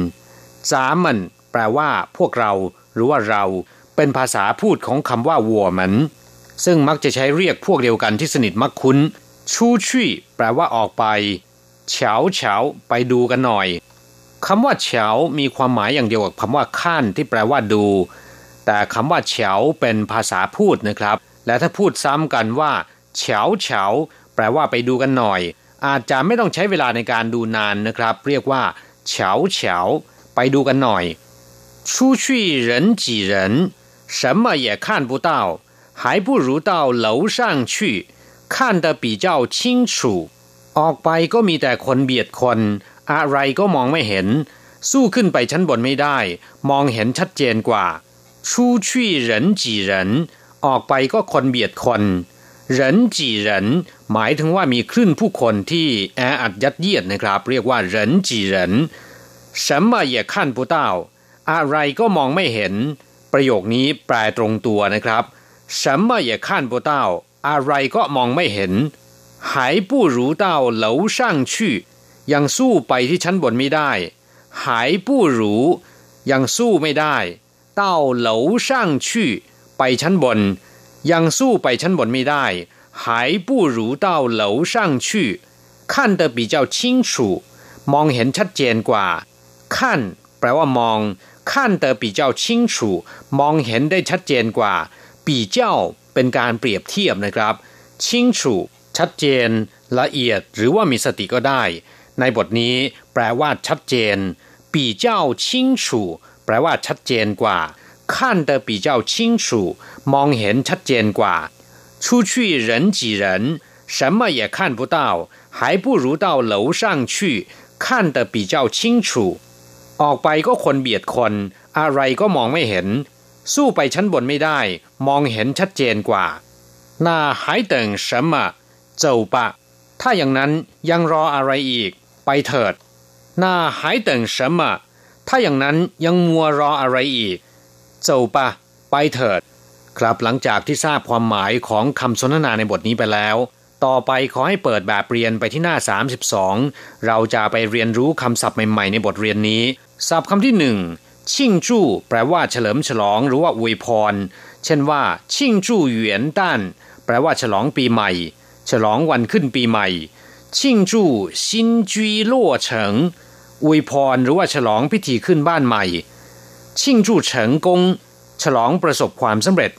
สามันแปลว่า พวกเราหรือว่าเรา เป็นภาษาพูดของคำว่าวัวมัน ซึ่งมักจะใช้เรียกพวกเดียวกันที่สนิทมักคุ้น ชูชี่ แปลว่าออกไปเฉาเฉาไปดูกันหน่อยคำว่าเฉามีความหมายอย่างเดียวกับคำว่าข้านที่แปลว่าดู แต่คำว่าเฉาเป็นภาษาพูดนะครับ และถ้าพูดซ้ำกันว่าเฉาเฉาแปลว่าไปดูกันหน่อย อาจจะไม่ต้องใช้เวลาในการดูนานนะครับ เรียกว่าเฉาเฉา ไปดูกันหน่อย出去人挤人什么也看不到还不如到楼上去看得比较清楚ออกไปก็มีแต่คนเบียดคน อะไรก็มองไม่เห็น สู้ขึ้นไปชั้นบนไม่ได้ มองเห็นชัดเจนกว่า出去人挤人ออกไปก็คนเบียดคนเหรินจีเหรินหมายถึงว่ามีคลื่นผู้คนที่แออัดยัดเยียดนะครับ เรียกว่าเหรินจีเหริน 什么也看不到อะไรก็มองไม่เห็น ประโยคนี้แปลตรงตัวนะครับ什么也看不到อะไรก็มองไม่เห็น还不如到楼上去ยังสู้ไปที่ชั้นบนไม่ได้还不如ยังสู้ไม่ได้到楼上去ไปชั้นบนยังสู้ไปชั้นบนไม่ได้还不如到楼上去看得比较清楚มองเห็นชัดเจนกว่า ขั้นแปลว่ามองขั้นเตอปีเจ้าชิงฉูมองเห็นได้ชัดเจนกว่า ปีเจ้าเป็นการเปรียบเทียบนะครับ ชิงฉูชัดเจน ละเอียดหรือว่ามีสติก็ได้ ในบทนี้แปลว่าชัดเจน ปีเจ้าชิงฉูแปลว่าชัดเจนกว่าขั้นเตอปีเจ้าชิงฉูมองเห็นชัดเจนกว่า出去人挤人什么也看不到还不如到楼上去看得比较清楚 ออกไปก็คนเบียดคน อะไรก็มองไม่เห็น สู้ไปชั้นบนไม่ได้ มองเห็นชัดเจนกว่า那还等什么走吧ถ้าอย่างนั้นยังรออะไรอีก ไปเถิด那还等什么ถ้าอย่างนั้นยังมัวรออะไรอีก走吧ไปเถิด ครับหลังจากที่ทราบความหมายของคำสนทนาในบทนี้ไปแล้ว ต่อไปขอให้เปิดแบบเรียนไปที่หน้า 32 เราจะไปเรียนรู้คำศัพท์ใหม่ๆในบทเรียนนี้ ศัพท์คำที่หนึ่งชิงจู้แปลว่าเฉลิมฉลองหรือว่าอวยพร เช่นว่า ชิงจู้เหวียนต้าน แปลว่าฉลองปีใหม่ ฉลองวันขึ้นปีใหม่ ชิงจู้ซินจีล่วเฉิงอวยพรหรือว่าฉลองพิธีขึ้นบ้านใหม่ ชิงจู้เฉิงกง ฉลองประสบความสำเร็จ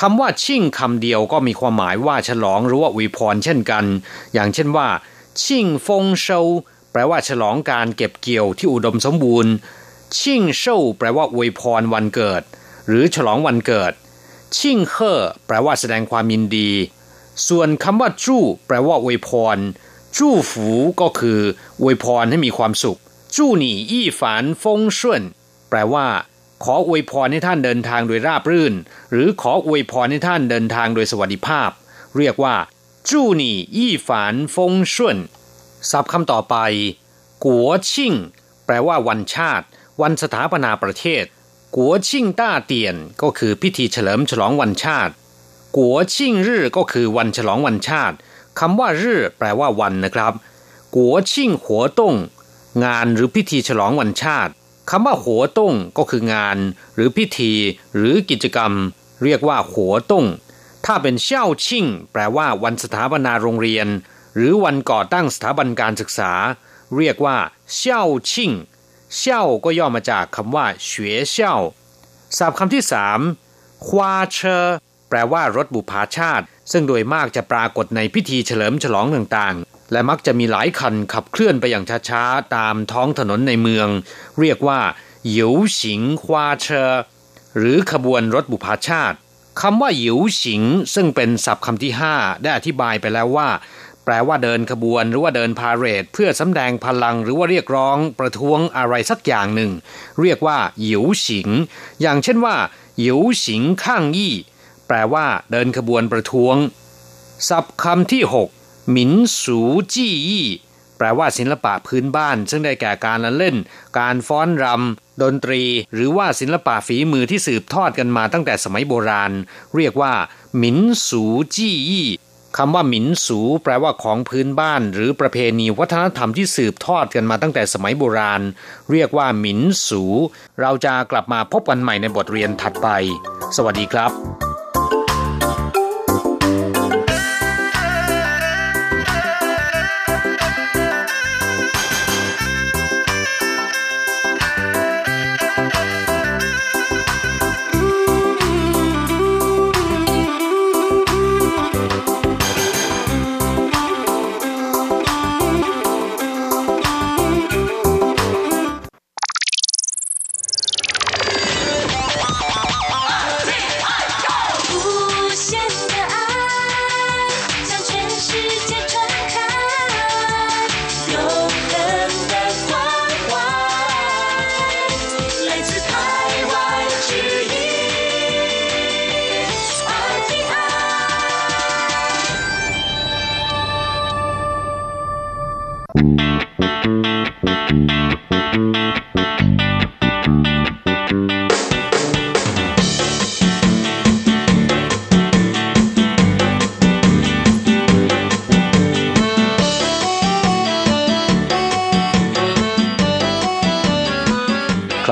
คำว่าชิงคำเดียวก็มีความหมายว่าฉลองหรือว่าอวยพรเช่นกัน อย่างเช่นว่า ชิงฟงเซา แปลว่าฉลองการเก็บเกี่ยวที่อุดมสมบูรณ์ ชิ่งเซ่าแปลว่าอวยพรวันเกิด หรือฉลองวันเกิด ชิ่งเฮ่อแปลว่าแสดงความยินดี ส่วนคำว่าจู้แปลว่าอวยพรจู้ฝูก็คืออวยพรให้มีความสุขจู้หนี่อี้ฝานฟงช่วนแปลว่า ขออวยพรให้ท่านเดินทางโดยราบรื่น หรือขออวยพรให้ท่านเดินทางโดยสวัสดิภาพ เรียกว่าจู้หนี่อี้ฝานฟงช่วน ศัพท์คำต่อไป กัวชิ่ง แปลว่าวันชาติ วันสถาปนาประเทศ กัวชิ่งต้าเตียน ก็คือพิธีเฉลิมฉลองวันชาติ กัวชิ่งรื่ก็คือวันฉลองวันชาติคำว่ารื่แปลว่าวันนะครับ กัวชิ่งหัวต้ง งานหรือพิธีฉลองวันชาติคำว่าหัวต้งก็คืองาน หรือพิธี หรือกิจกรรม เรียกว่าหัวต้งถ้าเป็นเช่าชิ่ง แปลว่าวันสถาปนาโรงเรียน หรือวันก่อตั้งสถาบันการศึกษา เรียกว่าเช่าชิ่งเช่าก็ย่อมาจากคำว่าเฉวยเช่าศัพท์คำที่สามควาเชอแปลว่ารถบุพาชาติ ซึ่งโดยมากจะปรากฏในพิธีเฉลิมฉลองต่างๆ และมักจะมีหลายคันขับเคลื่อนไปอย่างช้าๆ ตามท้องถนนในเมือง เรียกว่าหยิวสิงควาเชอหรือขบวนรถบุพาชาติคำว่าหยิวสิง ซึ่งเป็นศัพท์คำที่ห้าได้อธิบายไปแล้วว่า ลว่าเดินขบวนหรือว่าเดินพาเหรดเพื่อสำแดงพลังหรือว่าเรียกร้องประท้วงอะไรสักอย่างหนึ่ง เรียกว่าหยิวสิง อย่างเช่นว่าหยิวสิงข้างยี่ แปลว่าเดินขบวนประท้วง ศัพท์คำที่ 6 หมินสูจี้ยี่แปลว่าศิลปะพื้นบ้าน ซึ่งได้แก่การละเล่น การฟ้อนรำดนตรี หรือว่าศิลปะฝีมือที่สืบทอดกันมาตั้งแต่สมัยโบราณ เรียกว่าหมินสูจี้ยี่ คำว่าหมินสู แปลว่าของพื้นบ้าน หรือประเพณีวัฒนธรรมที่สืบทอดกันมาตั้งแต่สมัยโบราณ เรียกว่าหมินสู เราจะกลับมาพบกันใหม่ในบทเรียนถัดไป สวัสดีครับ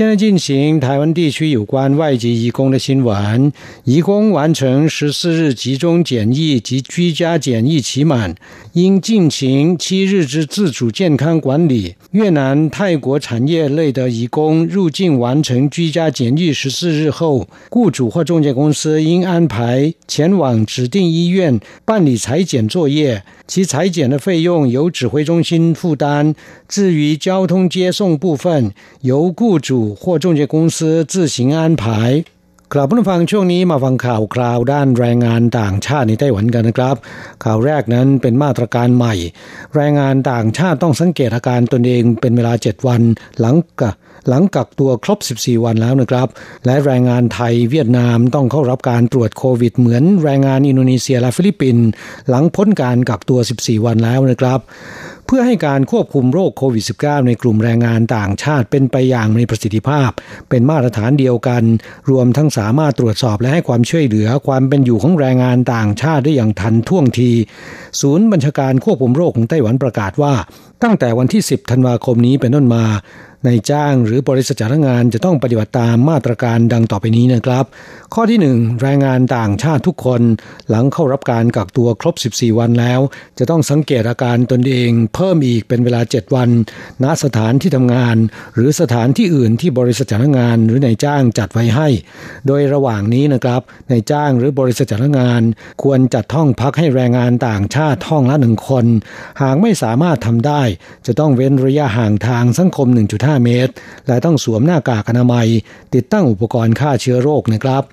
现在进行台湾地区有关外籍移工的新闻。移工完成十四日集中检疫及居家检疫期满，应进行七日之自主健康管理。越南、泰国产业类的移工入境完成居家检疫十四日后，雇主或中介公司应安排前往指定医院办理裁剪作业，其裁剪的费用由指挥中心负担。至于交通接送部分，由雇主或中介公司自行安排กลับมาฟังช่วงนี้มาฟังข่าวคราวด้านแรงงานต่างชาติในไต้หวันกันนะครับ ข่าวแรกนั้นเป็นมาตรการใหม่ แรงงานต่างชาติต้องสังเกตอาการตนเองเป็นเวลา 7 วัน หลังกะหลังกักตัวครบ 14 วันแล้วนะครับ และแรงงานไทยเวียดนามต้องเข้ารับการตรวจโควิดเหมือนแรงงานอินโดนีเซียและฟิลิปปินส์หลังพ้นการกักตัว 14 วันแล้วนะครับ เ พื่อให้การควบคุมโรคโควิด -19 ในกลุ่มแรงงานต่างชาติเป็นไปอย่างมีประสิทธิภาพ เป็นมาตรฐานเดียวกัน รวมทั้งสามารถตรวจสอบและให้ความช่วยเหลือความเป็นอยู่ของแรงงานต่างชาติได้อย่างทันท่วงที ศูนย์บัญชาการควบคุมโรคของไต้หวันประกาศว่า ตั้งแต่วันที่ 10 ธันวาคมนี้เป็นต้นมาในจ้างหรือบริษัทจ้างงานจะต้องปฏิบัติตามมาตรการดังต่อไปนี้นะครับ ข้อที่ 1 แรงงานต่างชาติทุกคน หลังเข้ารับการกักตัวครบ 14 วันแล้ว จะต้องสังเกตอาการตนเอง เพิ่มอีกเป็นเวลา 7 วัน ณสถานที่ทำงาน หรือสถานที่อื่นที่บริษัทจ้างงานหรือนายจ้างจัดไว้ให้ โดยระหว่างนี้นะครับนายจ้างหรือบริษัทจ้างงาน ควรจัดห้องพักให้แรงงานต่างชาติห้องละหนึ่งคน หากไม่สามารถทำได้ จะต้องเว้นระยะห่างทางสังคม 1.5 5เมตร และต้องสวมหน้ากากอนามัย ติดตั้งอุปกรณ์ฆ่าเชื้อโรคนะครับ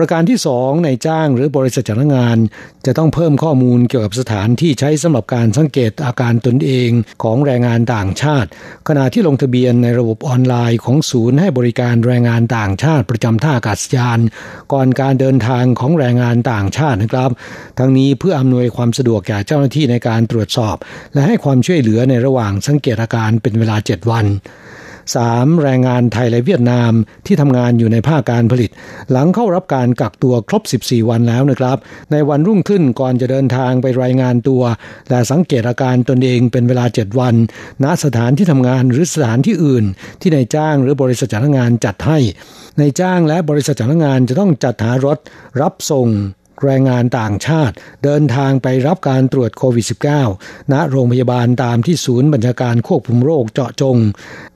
ประการที่ 2 ในจ้างหรือบริษัทจ้างงาน จะต้องเพิ่มข้อมูลเกี่ยวกับสถานที่ใช้สำหรับการสังเกตอาการตนเองของแรงงานต่างชาติ ขณะที่ลงทะเบียนในระบบออนไลน์ของศูนย์ให้บริการแรงงานต่างชาติประจำท่าอากาศยาน ก่อนการเดินทางของแรงงานต่างชาตินะครับ ทั้งนี้เพื่ออำนวยความสะดวกแก่เจ้าหน้าที่ในการตรวจสอบ และให้ความช่วยเหลือในระหว่างสังเกตอาการเป็นเวลา 7 วัน 3. แรงงานไทยและเวียดนามที่ทำงานอยู่ในภาคการผลิต หลังเข้ารับการกักตัวครบ 14 วันแล้วนะครับ ในวันรุ่งขึ้นก่อนจะเดินทางไปรายงานตัว และสังเกตอาการตนเองเป็นเวลา 7 วัน ณสถานที่ทำงานหรือสถานที่อื่น ที่นายจ้างหรือบริษัทจ้างงานจัดให้นายจ้างและบริษัทจ้างงานจะต้องจัดหารถรับส่ง แรงงานต่างชาติ เดินทางไปรับการตรวจโควิด -19 ณโรงพยาบาลตามที่ศูนย์บัญชาการควบคุมโรคเจาะจง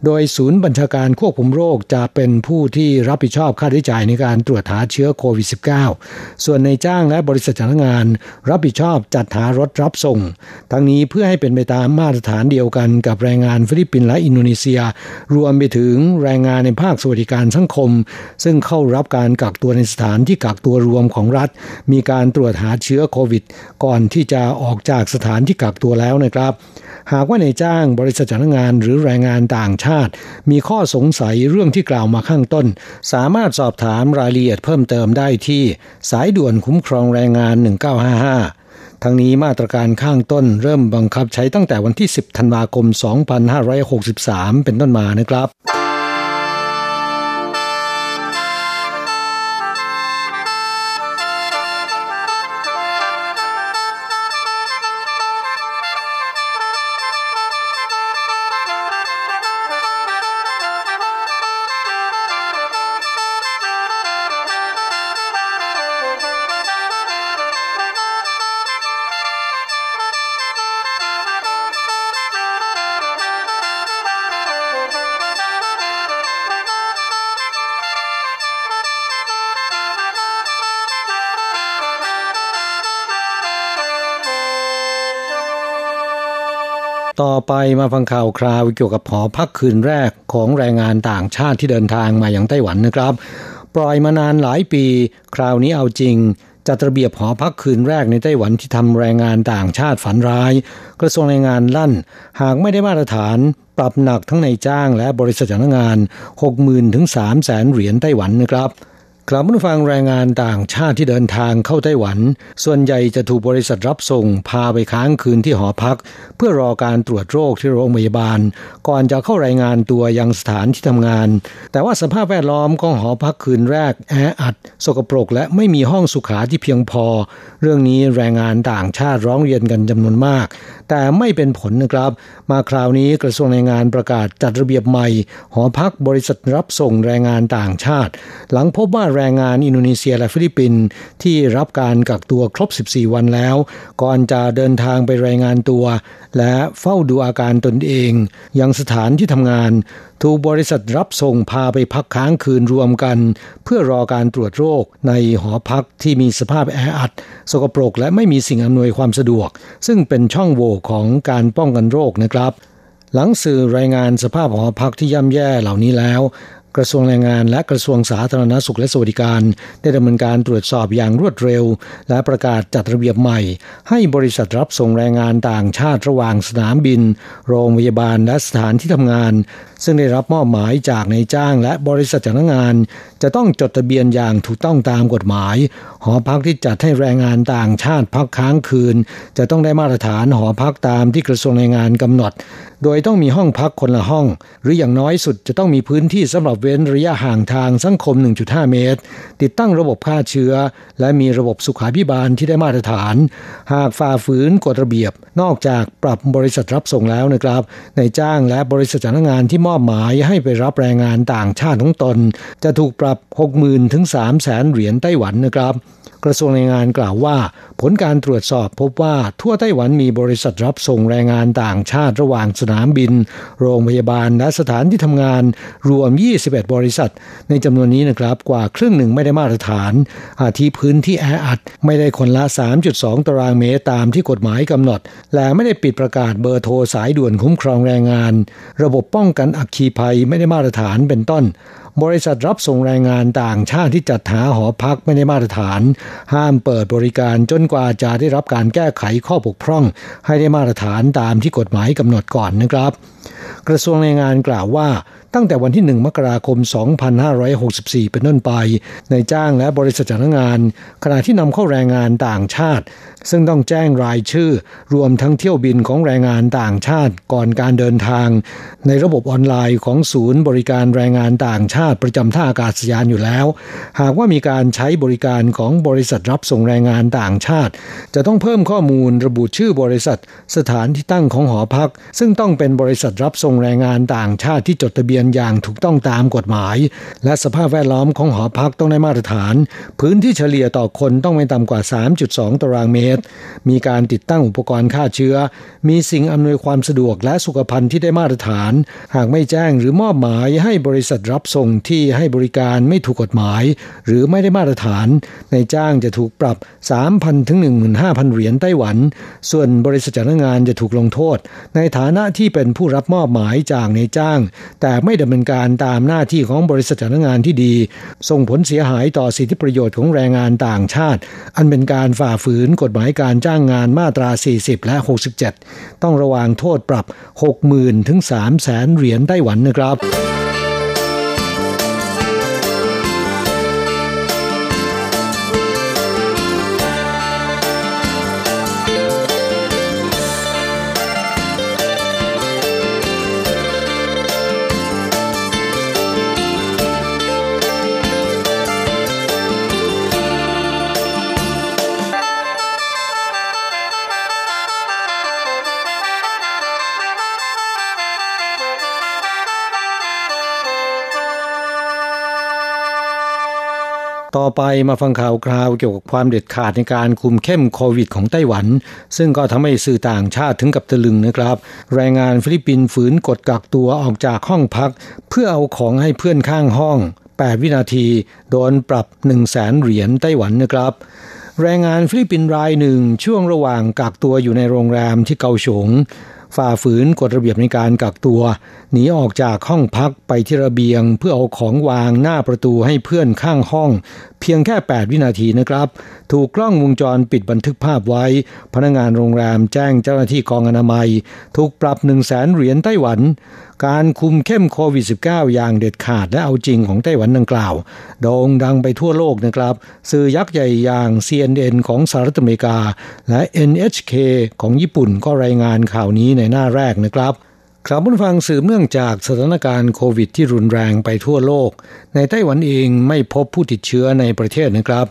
โดยศูนย์บัญชาการควบคุมโรคจะเป็นผู้ที่รับผิดชอบค่าใช้จ่ายในการตรวจหาเชื้อโควิด -19 ส่วนในจ้างและบริษัทจ้างงาน รับผิดชอบจัดหารถรับส่ง ทั้งนี้เพื่อให้เป็นไปตามมาตรฐานเดียวกันกับแรงงานฟิลิปปินส์และอินโดนีเซีย รวมไปถึงแรงงานในภาคสวัสดิการสังคม ซึ่งเข้ารับการกักตัวในสถานที่กักตัวรวมของรัฐมีการตรวจหาเชื้อโควิด ก่อนที่จะออกจากสถานที่กักตัวแล้วนะครับ หากว่านายจ้างบริษัทจ้างงานหรือแรงงานต่างชาติ มีข้อสงสัยเรื่องที่กล่าวมาข้างต้น สามารถสอบถามรายละเอียดเพิ่มเติมได้ที่สายด่วนคุ้มครองแรงงาน 1955ทั้งนี้มาตรการข้างต้นเริ่มบังคับใช้ตั้งแต่วันที่ 10 ธันวาคม 2563 เป็นต้นมานะครับ ต่อไปมาฟังข่าวคราวเกี่ยวกับหอพักคืนแรกของแรงงานต่างชาติที่เดินทางมาอย่างไต้หวันนะครับ ปล่อยมานานหลายปี คราวนี้เอาจริง จัดระเบียบหอพักคืนแรกในไต้หวันที่ทำแรงงานต่างชาติฝันร้าย กระทรวงแรงงานลั่น หากไม่ได้มาตรฐานปรับหนักทั้งในจ้างและบริษัทจ้างงาน 60,000ถึง300,000เหรียญไต้หวันนะครับ กลับมาฟังแรงงานต่างชาติที่เดินทางเข้าไต้หวัน ส่วนใหญ่จะถูกบริษัทรับส่งพาไปค้างคืนที่หอพัก เพื่อรอการตรวจโรคที่โรงพยาบาล ก่อนจะเข้ารายงานตัวยังสถานที่ทำงาน แต่ว่าสภาพแวดล้อมของหอพักคืนแรกแออัด สกปรกและไม่มีห้องสุขาที่เพียงพอ เรื่องนี้แรงงานต่างชาติร้องเรียนกันจำนวนมาก แต่ไม่เป็นผลนะครับ มาคราวนี้กระทรวงแรงงานประกาศจัดระเบียบใหม่ หอพักบริษัทรับส่งแรงงานต่างชาติ หลังพบว่าแรงงานอินโดนีเซียและฟิลิปปินส์ที่รับการกักตัวครบ 14 วันแล้ว ก่อนจะเดินทางไปรายงานตัว และเฝ้าดูอาการตนเอง ยังสถานที่ทำงาน ถูกบริษัทรับส่งพาไปพักค้างคืนรวมกัน เพื่อรอการตรวจโรคในหอพักที่มีสภาพแออัด สกปรกและไม่มีสิ่งอำนวยความสะดวก ซึ่งเป็นช่องโหว่ของการป้องกันโรคนะครับหลังสื่อรายงานสภาพหอพักที่ย่ำแย่เหล่านี้แล้ว กระทรวงแรงงานและกระทรวงสาธารณสุขและสวัสดิการ ได้ดำเนินการตรวจสอบอย่างรวดเร็ว และประกาศจัดระเบียบใหม่ ให้บริษัทรับส่งแรงงานต่างชาติระหว่างสนามบิน โรงพยาบาลและสถานที่ทำงาน ซึ่งได้รับมอบหมายจากนายจ้างและบริษัทจ้างงาน จะต้องจดทะเบียนอย่างถูกต้องตามกฎหมาย หอพักที่จัดให้แรงงานต่างชาติพักค้างคืน จะต้องได้มาตรฐานหอพักตามที่กระทรวงแรงงานกำหนด โดยต้องมีห้องพักคนละห้อง หรืออย่างน้อยสุดจะต้องมีพื้นที่สำหรับเว้นระยะห่างทางสังคม 1.5 เมตร ติดตั้งระบบฆ่าเชื้อ และมีระบบสุขาพิบาลที่ได้มาตรฐาน หากฝ่าฝืนกฎระเบียบ นอกจากปรับบริษัทรับส่งแล้วนะครับในจ้างและบริษัทจ้างงานที่มอบหมายให้ไปรับแรงงานต่างชาติของตน จะถูกปรับ 60,000 ถึง 3 0 0 0 0เหรียญไต้หวันนะครับ กระทรวงแรงงานกล่าวว่า ผลการตรวจสอบพบว่าทั่วไต้หวันมีบริษัทรับส่งแรงงานต่างชาติระหว่างสนามบิน โรงพยาบาลและสถานที่ทำงานรวม 21 บริษัท ในจำนวนนี้นะครับกว่าครึ่งหนึ่งไม่ได้มาตรฐาน อาทิพื้นที่แออัด ไม่ได้คนละ 3.2 ตารางเมตรตามที่กฎหมายกำหนด และไม่ได้ปิดประกาศเบอร์โทรสายด่วนคุ้มครองแรงงาน ระบบป้องกันอัคคีภัยไม่ได้มาตรฐานเป็นต้น บริษัทรับส่งแรงงานต่างชาติที่จัดหาหอพักไม่ได้มาตรฐาน ห้ามเปิดบริการจนกว่าจะได้รับการแก้ไขข้อบกพร่อง ให้ได้มาตรฐานตามที่กฎหมายกำหนดก่อนนะครับ กระทรวงแรงงานกล่าวว่า ตั้งแต่วันที่ 1 มกราคม 2564 เป็นต้นไป ในจ้างและบริษัทจ้างงาน ขณะที่นำเข้าแรงงานต่างชาติ ซึ่งต้องแจ้งรายชื่อ รวมทั้งเที่ยวบินของแรงงานต่างชาติก่อนการเดินทาง ในระบบออนไลน์ของศูนย์บริการแรงงานต่างชาติประจำท่าอากาศยานอยู่แล้ว หากว่ามีการใช้บริการของบริษัทรับส่งแรงงานต่างชาติ จะต้องเพิ่มข้อมูลระบุชื่อบริษัท สถานที่ตั้งของหอพัก ซึ่งต้องเป็นบริษัทรับส่งแรงงานต่างชาติที่จดทะเบียนอย่างถูกต้องตามกฎหมาย และสภาพแวดล้อมของหอพักต้องได้มาตรฐาน พื้นที่เฉลี่ยต่อคนต้องไม่ต่ำกว่า 3.2 ตารางเมตร มีการติดตั้งอุปกรณ์ฆ่าเชื้อ มีสิ่งอำนวยความสะดวกและสุขภัณฑ์ที่ได้มาตรฐาน หากไม่แจ้งหรือมอบหมายให้บริษัทรับส่งที่ให้บริการไม่ถูกกฎหมาย หรือไม่ได้มาตรฐาน ในจ้างจะถูกปรับ 3,000ถึง15,000 เหรียญไต้หวัน ส่วนบริษัทจ้างงานจะถูกลงโทษ ในฐานะที่เป็นผู้รับมอบหมายจากในจ้าง แต่ไม่ดำเนินการตามหน้าที่ของบริษัทจ้างงานที่ดี ส่งผลเสียหายต่อสิทธิประโยชน์ของแรงงานต่างชาติ อันเป็นการฝ่าฝืนกฎหมายการจ้างงานมาตรา 40 และ 67 ต้องระวางโทษปรับ 60,000 ถึง 3 0 0 0 0 0 เหรียญไต้หวันนะครับ ต่อไปมาฟังข่าวคราวเกี่ยวกับความเด็ดขาดในการคุมเข้มโควิดของไต้หวัน ซึ่งก็ทำให้สื่อต่างชาติถึงกับตะลึงนะครับ แรงงานฟิลิปปินส์ฝืนกฎกักตัวออกจากห้องพัก เพื่อเอาของให้เพื่อนข้างห้อง 8 วินาที โดนปรับ 1 0 0 0 0แสนเหรียญไต้หวันนะครับแรงงานฟิลิปปินส์รายหนึ่งช่วงระหว่างกักตัวอยู่ในโรงแรมที่เกาฉง ฝ่าฝืนกฎระเบียบในการกักตัว หนีออกจากห้องพักไปที่ระเบียงเพื่อเอาของวางหน้าประตูให้เพื่อนข้างห้อง เพียงแค่ 8 วินาทีนะครับ ถูกกล้องวงจรปิดบันทึกภาพไว้ พนักงานโรงแรมแจ้งเจ้าหน้าที่กองอนามัย ถูกปรับ 1 0 0 0 0แสนเหรียญไต้หวัน การคุมเข้มโควิด -19 อย่างเด็ดขาดและเอาจริงของไต้หวันดังกล่าว โด่งดังไปทั่วโลกนะครับ สื่อยักษ์ใหญ่อย่าง CNN ของสหรัฐอเมริกา และ NHK ของญี่ปุ่นก็รายงานข่าวนี้ในหน้าแรกนะครับ ครับผู้ฟังสืบเนื่องจากสถานการณ์โควิดที่รุนแรงไปทั่วโลก ในไต้หวันเองไม่พบผู้ติดเชื้อในประเทศนะครับ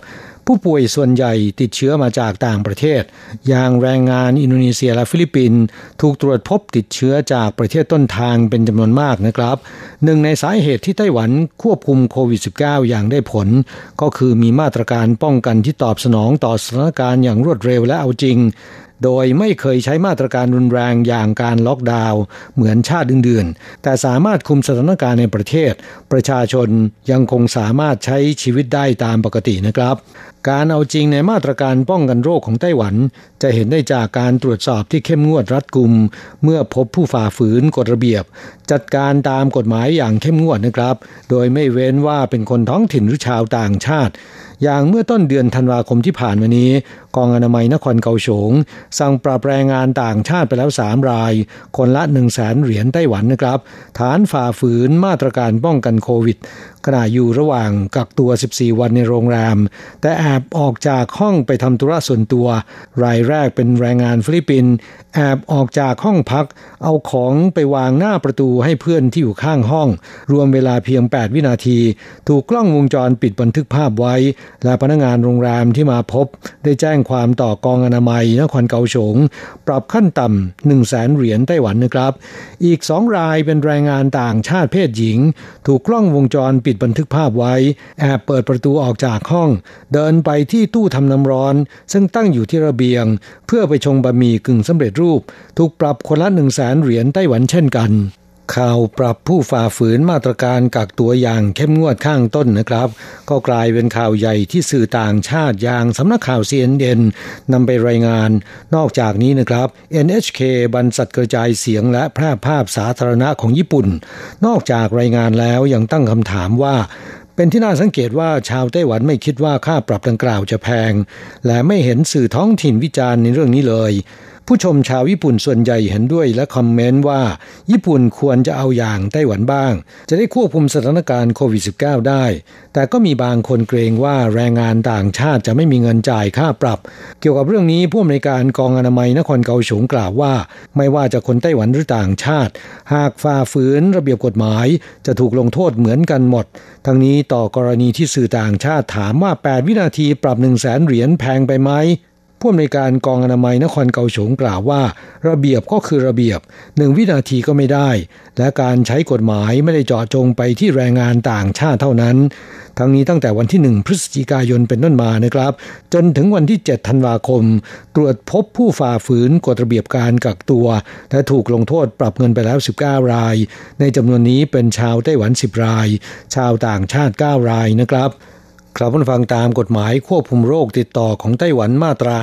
ผู้ป่วยส่วนใหญ่ติดเชื้อมาจากต่างประเทศ อย่างแรงงานอินโดนีเซียและฟิลิปปินส์ถูกตรวจพบติดเชื้อจากประเทศต้นทางเป็นจำนวนมากนะครับ หนึ่งในสาเหตุที่ไต้หวันควบคุมโควิด -19 อย่างได้ผล ก็คือมีมาตรการป้องกันที่ตอบสนองต่อสถานการณ์อย่างรวดเร็วและเอาจริง โดยไม่เคยใช้มาตรการรุนแรงอย่างการล็อกดาวน์เหมือนชาติอื่นๆ แต่สามารถคุมสถานการณ์ในประเทศ ประชาชนยังคงสามารถใช้ชีวิตได้ตามปกตินะครับ การเอาจริงในมาตรการป้องกันโรคของไต้หวัน จะเห็นได้จากการตรวจสอบที่เข้มงวดรัดกุม เมื่อพบผู้ฝ่าฝืนกฎระเบียบ จัดการตามกฎหมายอย่างเข้มงวดนะครับ โดยไม่เว้นว่าเป็นคนท้องถิ่นหรือชาวต่างชาติ อย่างเมื่อต้นเดือนธันวาคมที่ผ่านมานี้ กองอนามัยนครเกาฉงสั่งปรับแรงงานต่างชาติไปแล้ว 3 ราย คนละ 1 0 0 0 0แสนเหรียญไต้หวันนะครับ ฐานฝ่าฝืนมาตรการป้องกันโควิด ขณะอยู่ระหว่างกักตัว 14 วันในโรงแรม แต่แอบออกจากห้องไปทำธุระส่วนตัว รายแรกเป็นแรงงานฟิลิปปินส์แอบออกจากห้องพัก เอาของไปวางหน้าประตูให้เพื่อนที่อยู่ข้างห้อง รวมเวลาเพียง 8 วินาที ถูกกล้องวงจรปิดบันทึกภาพไว้ และพนักงานโรงแรมที่มาพบ ได้แจ้งความต่อกองอนามัยนครเกาฉงปรับขั้นต่ำ1 0 0 0 0แสนเหรียญไต้หวันนะครับ อีกสองรายเป็นแรงงานต่างชาติเพศหญิง ถูกกล้องวงจรปิดบันทึกภาพไว้ แอบเปิดประตูออกจากห้อง เดินไปที่ตู้ทำน้ำร้อน ซึ่งตั้งอยู่ที่ระเบียง เพื่อไปชงบะหมี่กึ่งสำเร็จรูป ถูกปรับคนละหนึ่งแสนเหรียญไต้หวันเช่นกัน ข่าวปรับผู้ฝ่าฝืนมาตรการกักตัวอย่างเข้มงวดข้างต้นนะครับ ก็กลายเป็นข่าวใหญ่ที่สื่อต่างชาติอย่างสำนักข่าว CNN นำไปรายงาน นอกจากนี้นะครับ NHK บรรษัทกระจายเสียงและแพร่ภาพสาธารณะของญี่ปุ่น นอกจากรายงานแล้วยังตั้งคำถามว่าเป็นที่น่าสังเกตว่าชาวไต้หวันไม่คิดว่าค่าปรับดังกล่าวจะแพง และไม่เห็นสื่อท้องถิ่นวิจารณ์ในเรื่องนี้เลย ผู้ชมชาวญี่ปุ่นส่วนใหญ่เห็นด้วยและคอมเมนต์ว่า ญี่ปุ่นควรจะเอาอย่างไต้หวันบ้าง จะได้ควบคุมสถานการณ์โควิด -19 ได้ แต่ก็มีบางคนเกรงว่าแรงงานต่างชาติจะไม่มีเงินจ่ายค่าปรับ เกี่ยวกับเรื่องนี้ผู้อำนวยการกองอนามัยนครเกาฉงกล่าวว่า ไม่ว่าจะคนไต้หวันหรือต่างชาติ หากฝ่าฝืนระเบียบกฎหมาย จะถูกลงโทษเหมือนกันหมด ทั้งนี้ต่อกรณีที่สื่อต่างชาติถามว่า 8 วินาทีปรับ1 0 0 0 0แสนเหรียญแพงไปไหม ผู้อำนวยการกองอนามัยนครเกาฉงกล่าวว่า ระเบียบก็คือระเบียบหนึ่งวินาทีก็ไม่ได้ และการใช้กฎหมายไม่ได้เจาะจงไปที่แรงงานต่างชาติเท่านั้น ทั้งนี้ตั้งแต่วันที่ 1 พฤศจิกายนเป็นต้นมานะครับ จนถึงวันที่ 7 ธันวาคม ตรวจพบผู้ฝ่าฝืนกฎระเบียบการกักตัว และถูกลงโทษปรับเงินไปแล้ว 19 ราย ในจำนวนนี้เป็นชาวไต้หวัน 10 ราย ชาวต่างชาติ 9 รายนะครับ ครับผู้ฟังตามกฎหมายควบคุมโรคติดต่อของไต้หวันมาตรา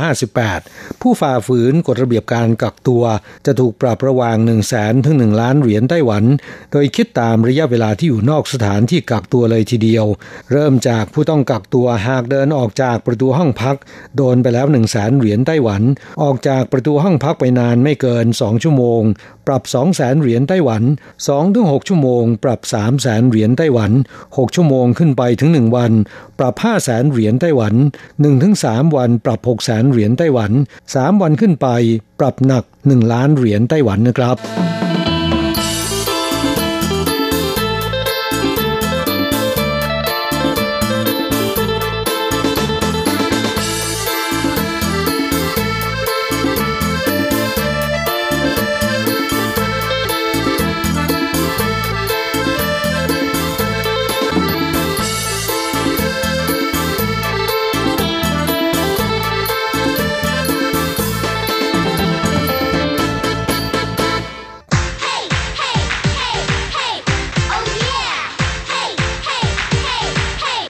58 ผู้ฝ่าฝืนกฎระเบียบการกักตัว จะถูกปรับระหว่าง 1 0 0 0 0แสนถึง 1 ล้านเหรียญไต้หวัน โดยคิดตามระยะเวลาที่อยู่นอกสถานที่กักตัวเลยทีเดียว เริ่มจากผู้ต้องกักตัวหากเดินออกจากประตูห้องพัก โดนไปแล้ว 1 0 0 0 0แสนเหรียญไต้หวัน ออกจากประตูห้องพักไปนานไม่เกิน 2 ชั่วโมง ปรับ 2 0 0แสนเหรียญไต้หวัน2-6ชั่วโมง ปรับ 3 0 0แสนเหรียญไต้หวัน 6 ชั่วโมงขึ้นไปถึง 1 วัน ปรับ5แสนเหรียญไต้หวัน1-3วัน ปรับ6แสนเหรียญไต้หวัน 3 วันขึ้นไป ปรับหนัก 1 ล้านเหรียญไต้หวันนะครับ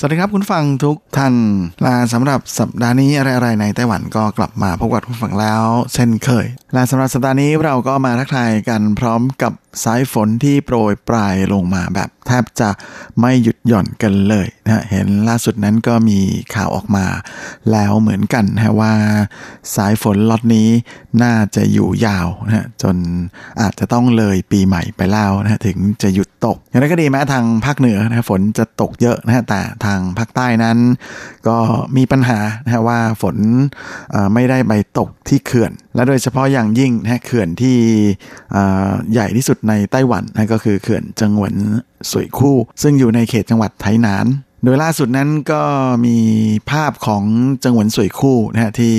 สวัสดีครับคุณฟังทุกท่านลาสำหรับสัปดาห์นี้อะไรๆในไต้หวันก็กลับมาพบกับคุณฟังแล้ว เช่นเคยลาสำหรับสัปดาห์นี้เราก็มาทักทายกันพร้อมกับสายฝนที่โปรยปลายลงมาแบบแทบจะไม่หยุดหย่อนกันเลยนะเห็นล่าสุดนั้นก็มีข่าวออกมา แล้วเหมือนกันนะว่า สายฝนล็อตนี้น่าจะอยู่ยาวนะจนอาจจะต้องเลยปีใหม่ไปแล้วนะถึงจะหยุดตกอย่างไรก็ดีแม้ทางภาคเหนือนะฝนจะตกเยอะนะแต่ทางภาคใต้นั้น ก็มีปัญหานะว่าฝนไม่ได้ไปตกที่เขื่อน และโดยเฉพาะอย่างยิ่งนะเขื่อนที่ใหญ่ที่สุดในไต้หวันนะก็คือเขื่อนจังหวัดสวยคู่ ซึ่งอยู่ในเขตจังหวัดไทหนานโดยล่าสุดนั้นก็มีภาพของจังหวัดสวยคู่นะฮะที่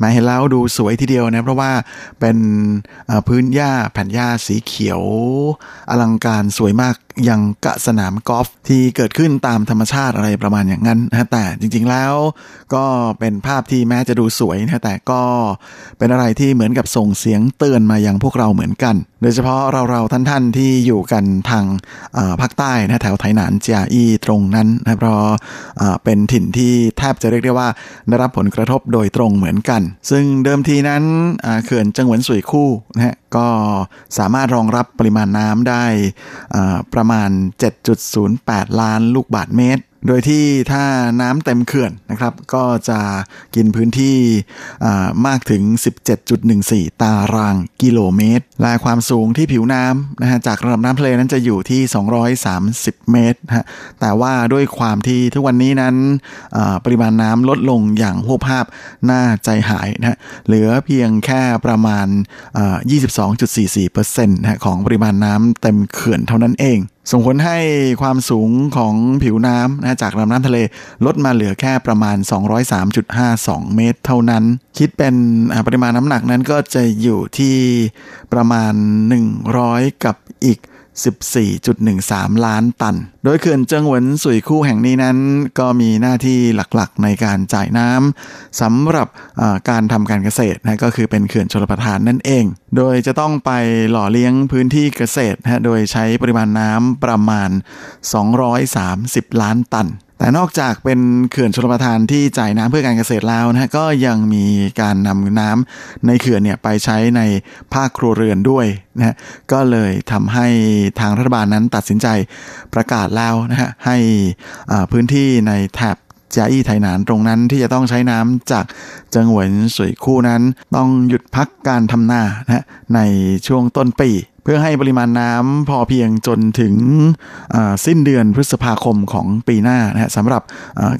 มาเห็นแล้วดูสวยทีเดียวนะเพราะว่าเป็นพื้นหญ้าแผ่นหญ้าสีเขียว อลังการสวยมาก อย่างกะสนามกอล์ฟที่เกิดขึ้นตามธรรมชาติอะไรประมาณอย่างนั้นนะแต่จริงๆแล้วก็เป็นภาพที่แม้จะดูสวยนะแต่ก็เป็นอะไรที่เหมือนกับส่งเสียงเตือนมายังพวกเราเหมือนกัน โดยเฉพาะเราๆท่านๆที่อยู่กันทางภาคใต้นะแถวไทหนานเจียอีตรงนั้นนะเพราะเป็นถิ่นที่แทบจะเรียกได้ว่าได้รับผลกระทบโดยตรงเหมือนกัน ซึ่งเดิมทีนั้นเขื่อนจังหวัดสุยคู่นะฮะก็สามารถรองรับปริมาณน้ำได้ประมาณ 7.08 ล้านลูกบาทเมตร โดยที่ถ้าน้ำเต็มเขื่อนนะครับ ก็จะกินพื้นที่มากถึง 17.14 ตารางกิโลเมตร และความสูงที่ผิวน้ำนะฮะจากระดับน้ำทะเลนั้นจะอยู่ที่ 230 เมตรนะแต่ว่าด้วยความที่ทุกวันนี้นั้นปริมาณน้ำลดลงอย่างหวภาพน่าใจหายนะเหลือเพียงแค่ประมาณ22.44%นะของปริมาณน้ำเต็มเขื่อนเท่านั้นเอง ส่งผลให้ความสูงของผิวน้ำนะจากลำน้ำทะเลลดมาเหลือแค่ประมาณ 203.52 เมตรเท่านั้น คิดเป็นปริมาณน้ำหนักนั้นก็จะอยู่ที่ประมาณ 100 กับอีก 14.13 ล้านตัน โดยเขื่อนเจิงหวนสุยคู่แห่งนี้นั้น ก็มีหน้าที่หลักๆในการจ่ายน้ำสำหรับการทำการเกษตรนะก็คือเป็นเขื่อนชลประทานนั่นเอง โดยจะต้องไปหล่อเลี้ยงพื้นที่เกษตรนะโดยใช้ปริมาณน้ำประมาณ 230 ล้านตันแต่นอกจากเป็นเขื่อนชลประทานที่จ่ายน้ำเพื่อการเกษตรแล้วนะก็ยังมีการนำน้ำในเขื่อนเนี่ยไปใช้ในภาคครัวเรือนด้วยนะก็เลยทำให้ทางรัฐบาลนั้นตัดสินใจประกาศแล้วนะฮะให้พื้นที่ในแถบจาอี้ไทนานตรงนั้นที่จะต้องใช้น้ำจากจังหวัดสวยคู่นั้น ต้องหยุดพักการทำนานะในช่วงต้นปี เพื่อให้ปริมาณน้ำพอเพียงจนถึงสิ้นเดือนพฤษภาคมของปีหน้านะฮะสำหรับ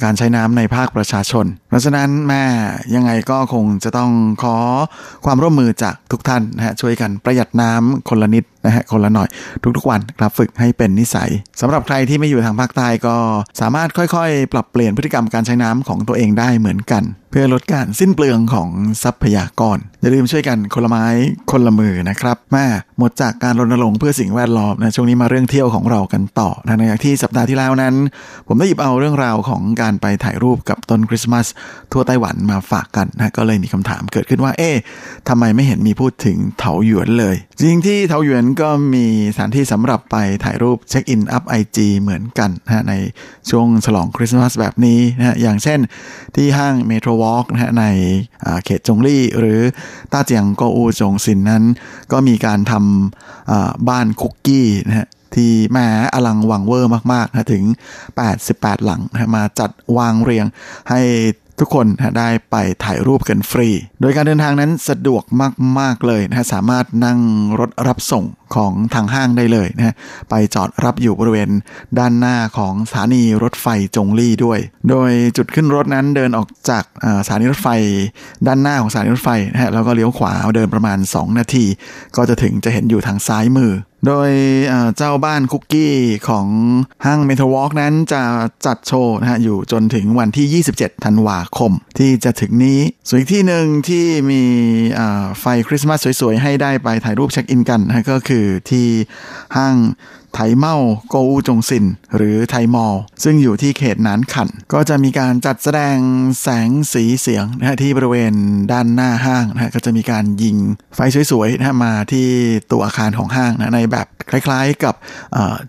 การใช้น้ำในภาคประชาชน เพราะฉะนั้นแม่ยังไงก็คงจะต้องขอความร่วมมือจากทุกท่านนะฮะช่วยกันประหยัดน้ำคนละนิดนะฮะคนละหน่อยทุกๆวันครับฝึกให้เป็นนิสัยสำหรับใครที่ไม่อยู่ทางภาคใต้ก็สามารถค่อยๆ ปรับเปลี่ยนพฤติกรรมการใช้น้ำของตัวเองได้เหมือนกัน เพื่อลดการสิ้นเปลืองของทรัพยากรอย่าลืมช่วยกันคนละไม้คนละมือนะครับแม่หมดจากการรณรงค์เพื่อสิ่งแวดล้อมนะช่วงนี้มาเรื่องเที่ยวของเรากันต่อนะในที่สัปดาห์ที่แล้วนั้น ผมได้หยิบเอาเรื่องราวของการไปถ่ายรูปกับต้นคริสต์มาสทั่วไต้หวันมาฝากกันนะก็เลยมีคำถามเกิดขึ้นว่า เอ๊ะทำไมไม่เห็นมีพูดถึงเถาหยวนเลย จริงที่เถาหยวนก็มีสถานที่สำหรับไปถ่ายรูปเช็คอิน up IG เหมือนกันนะในช่วงฉลองคริสต์มาสแบบนี้นะอย่างเช่น ที่ห้าง Metro Walk นะในเขตจงลี่หรือต้าเจียงโกอูจงซินนั้น ก็มีการทำบ้านคุกกี้นะฮะที่แหมอลังวังเวอร์มากๆนะถึง 88 หลังนะมาจัดวางเรียงให้ ทุกคนได้ไปถ่ายรูปกันฟรี โดยการเดินทางนั้นสะดวกมาก ๆ เลยนะสามารถนั่งรถรับส่งของทางห้างได้เลยนะไปจอดรับอยู่บริเวณด้านหน้าของสถานีรถไฟจงลี่ด้วย โดยจุดขึ้นรถนั้นเดินออกจากสถานีรถไฟ ด้านหน้าของสถานีรถไฟนะฮะแล้วก็เลี้ยวขวาเดินประมาณ 2 นาที ก็จะถึงจะเห็นอยู่ทางซ้ายมือ โดยเจ้าบ้านคุกกี้ของห้าง Metro Walk นั้นจะจัดโชว์นะฮะอยู่จนถึงวันที่ 27 ธันวาคม ที่จะถึงนี้ ส่วนอีกที่หนึ่งที่มีไฟคริสต์มาสสวยๆ ให้ได้ไปถ่ายรูปเช็คอินกันนะก็คือที่ห้าง ไถเมาโกอูจงซิน หรือ TaiMall ซึ่งอยู่ที่เขตนานขัน ก็จะมีการจัดแสดงแสงสีเสียงนะฮะที่บริเวณด้านหน้าห้างนะฮะก็จะมีการยิงไฟสวยๆนะฮะมาที่ตัวอาคารของห้างนะในแบบคล้ายๆกับ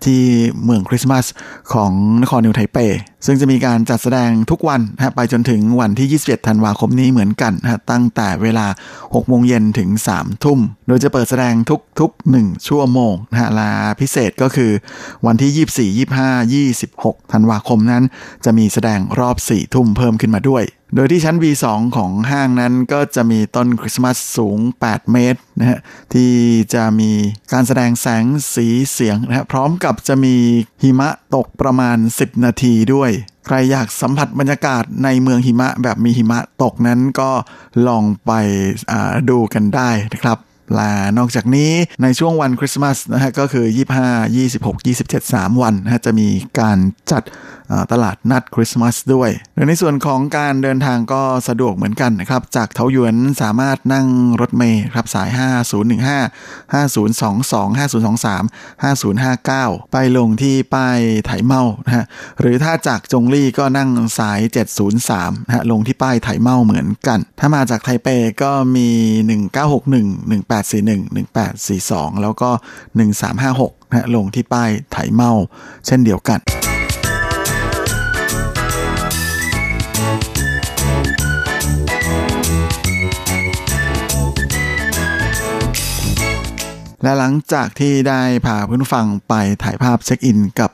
ที่เมืองคริสต์มาสของนครนิวไทเป ซึ่งจะมีการจัดแสดงทุกวันนะไปจนถึงวันที่ 27 ธันวาคมนี้เหมือนกันนะตั้งแต่เวลา 6 โมงเย็นถึง 3 ทุ่ม โดยจะเปิดแสดงทุกๆ 1 ชั่วโมงนะฮะลาพิเศษก็คือวันที่ 24 25 26 ธันวาคมนั้น จะมีแสดงรอบ 4 ทุ่มเพิ่มขึ้นมาด้วยโดยที่ชั้น B2 ของห้างนั้นก็จะมีต้นคริสต์มาสสูง 8 เมตรนะฮะที่จะมีการแสดงแสงสีเสียงนะฮะพร้อมกับจะมีหิมะตกประมาณ 10 นาทีด้วย ใครอยากสัมผัสบรรยากาศในเมืองหิมะแบบมีหิมะตกนั้นก็ลองไปดูกันได้นะครับ และนอกจากนี้ในช่วงวันคริสต์มาสนะฮะก็คือ 25 26 27 3 วันนะฮะจะมีการจัดตลาดนัดคริสต์มาสด้วย ในส่วนของการเดินทางก็สะดวกเหมือนกันนะครับ จากเทาหยวนสามารถนั่งรถเมล์ครับสาย 5015 5022 5023 5059 ไปลงที่ป้ายไถเมานะฮะหรือถ้าจากจงลี่ก็นั่งสาย 703นะฮะลงที่ป้ายไถเมาเหมือนกัน ถ้ามาจากไทเปก็มี 1961 1841 1842 แล้วก็ 1356นะฮะลงที่ป้ายไถเมา เช่นเดียวกันและหลังจากที่ได้พาเพื่อนฟังไปถ่ายภาพเช็คอินกับ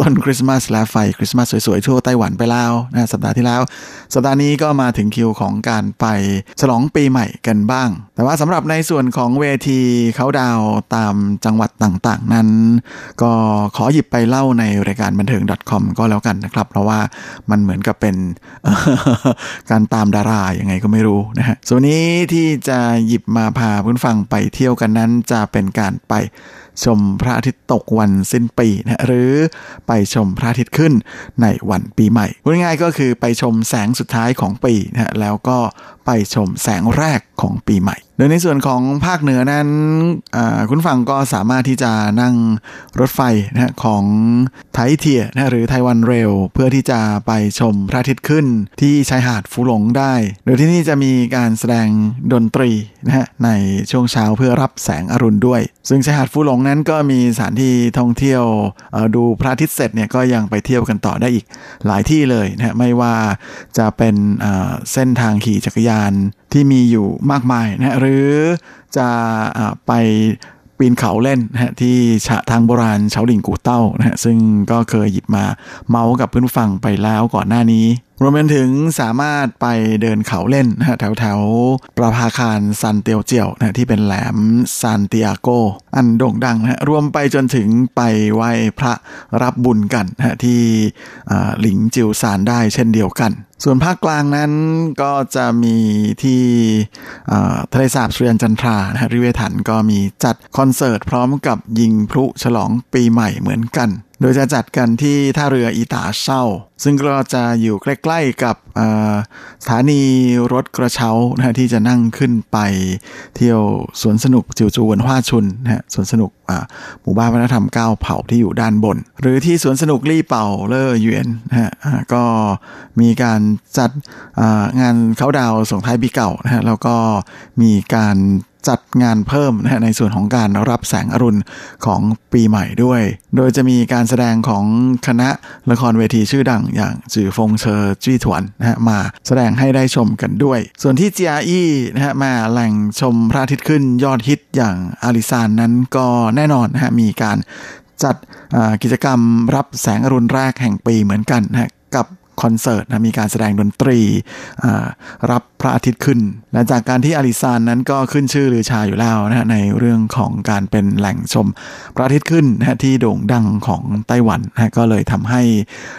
ต้นคริสต์มาสและไฟคริสต์มาสสวยๆ ทั่วไต้หวันไปแล้วนะสัปดาห์ที่แล้ว สัปดาห์นี้ก็มาถึงคิวของการไปฉลองปีใหม่กันบ้าง แต่ว่าสำหรับในส่วนของเวทีเขาดาวตามจังหวัดต่างๆ นั้น ก็ขอหยิบไปเล่าในรายการบันเทิง .com ก็แล้วกันนะครับ เพราะว่ามันเหมือนกับเป็นการตามดาราอย่างไงก็ไม่รู้นะฮะส่วนนี้ที่จะหยิบมาพาเพื่อนฟังไปเที่ยวกันนั้นจะเป็นการไปชมพระอาทิตย์ตกวันสิ้นปีนะหรือไปชมพระอาทิตย์ขึ้นในวันปีใหม่พูดง่ายๆก็คือไปชมแสงสุดท้ายของปีนะแล้วก็ไปชมแสงแรกของปีใหม่ ดยในส่วนของภาคเหนือนั้นคุณฟังก็สามารถที่จะนั่งรถไฟนะของไทเทียนะหรือไต้หวันเรลเพื่อที่จะไปชมพระอาทิตย์ขึ้นที่ชายหาดฟูหลงได้ โดยที่นี่จะมีการแสดงดนตรีนะฮะในช่วงเช้าเพื่อรับแสงอรุณด้วย ซึ่งชายหาดฟูหลงนั้นก็มีสถานที่ท่องเที่ยวดูพระอาทิตย์เสร็จเนี่ยก็ยังไปเที่ยวกันต่อได้อีกหลายที่เลยนะไม่ว่าจะเป็นเส้นทางขี่จักรยานที่มีอยู่มากมายนะหรืือจะไปปีนเขาเล่นนะที่ฉะทางโบราณเฉาหลิงกูเต้านะฮะซึ่งก็เคยหยิบมาเมาส์กับเพื่อนฟังไปแล้วก่อนหน้านี้รวมไปถึงสามารถไปเดินเขาเล่นนะฮะแถวแถวประภาคารซันเตียวเจียวนะที่เป็นแหลมซานติอาโก อันโด่งดังนะรวมไปจนถึงไปไหว้พระรับบุญกันนะที่หลิงจิวซานได้เช่นเดียวกัน ส่วนภาคกลางนั้นก็จะมีที่ทะเลสาบสุริยันจันทรานะฮะริเวถันก็มีจัดคอนเสิร์ตพร้อมกับยิงพลุฉลองปีใหม่เหมือนกัน โดยจะจัดกันที่ท่าเรืออีตาเช่า ซึ่งก็จะอยู่ใกล้ๆกับสถานีรถกระเช้านะที่จะนั่งขึ้นไปเที่ยวสวนสนุกจิวจูวน hoa ชุนนะฮะสวนสนุกหมู่บ้านวัฒนธรรมก้าวเผ่าที่อยู่ด้านบน หรือที่สวนสนุกลี่เป่าเลอเยนนะฮะก็มีการจัดงานเขาดาวส่งท้ายปีเก่านะฮะแล้วก็มีการ จัดงานเพิ่มนะในส่วนของการรับแสงอรุณของปีใหม่ด้วย โดยจะมีการแสดงของคณะละครเวทีชื่อดังอย่างจือฟงเชอร์จี้ถวนนะฮะมาแสดงให้ได้ชมกันด้วย ส่วนที่จีอาอีนะฮะมาแหล่งชมพระอาทิตย์ขึ้นยอดฮิตอย่างอาริซานนั้นก็แน่นอนนะฮะมีการจัดกิจกรรมรับแสงอรุณแรกแห่งปีเหมือนกันนะกับ คอนเสิร์ตนะมีการแสดงดนตรีรับพระอาทิตย์ขึ้น และจากการที่อาริซานนั้นก็ขึ้นชื่อหรือชาอยู่แล้วนะในเรื่องของการเป็นแหล่งชมพระอาทิตย์ขึ้นนะที่โด่งดังของไต้หวันนะก็เลยทำให้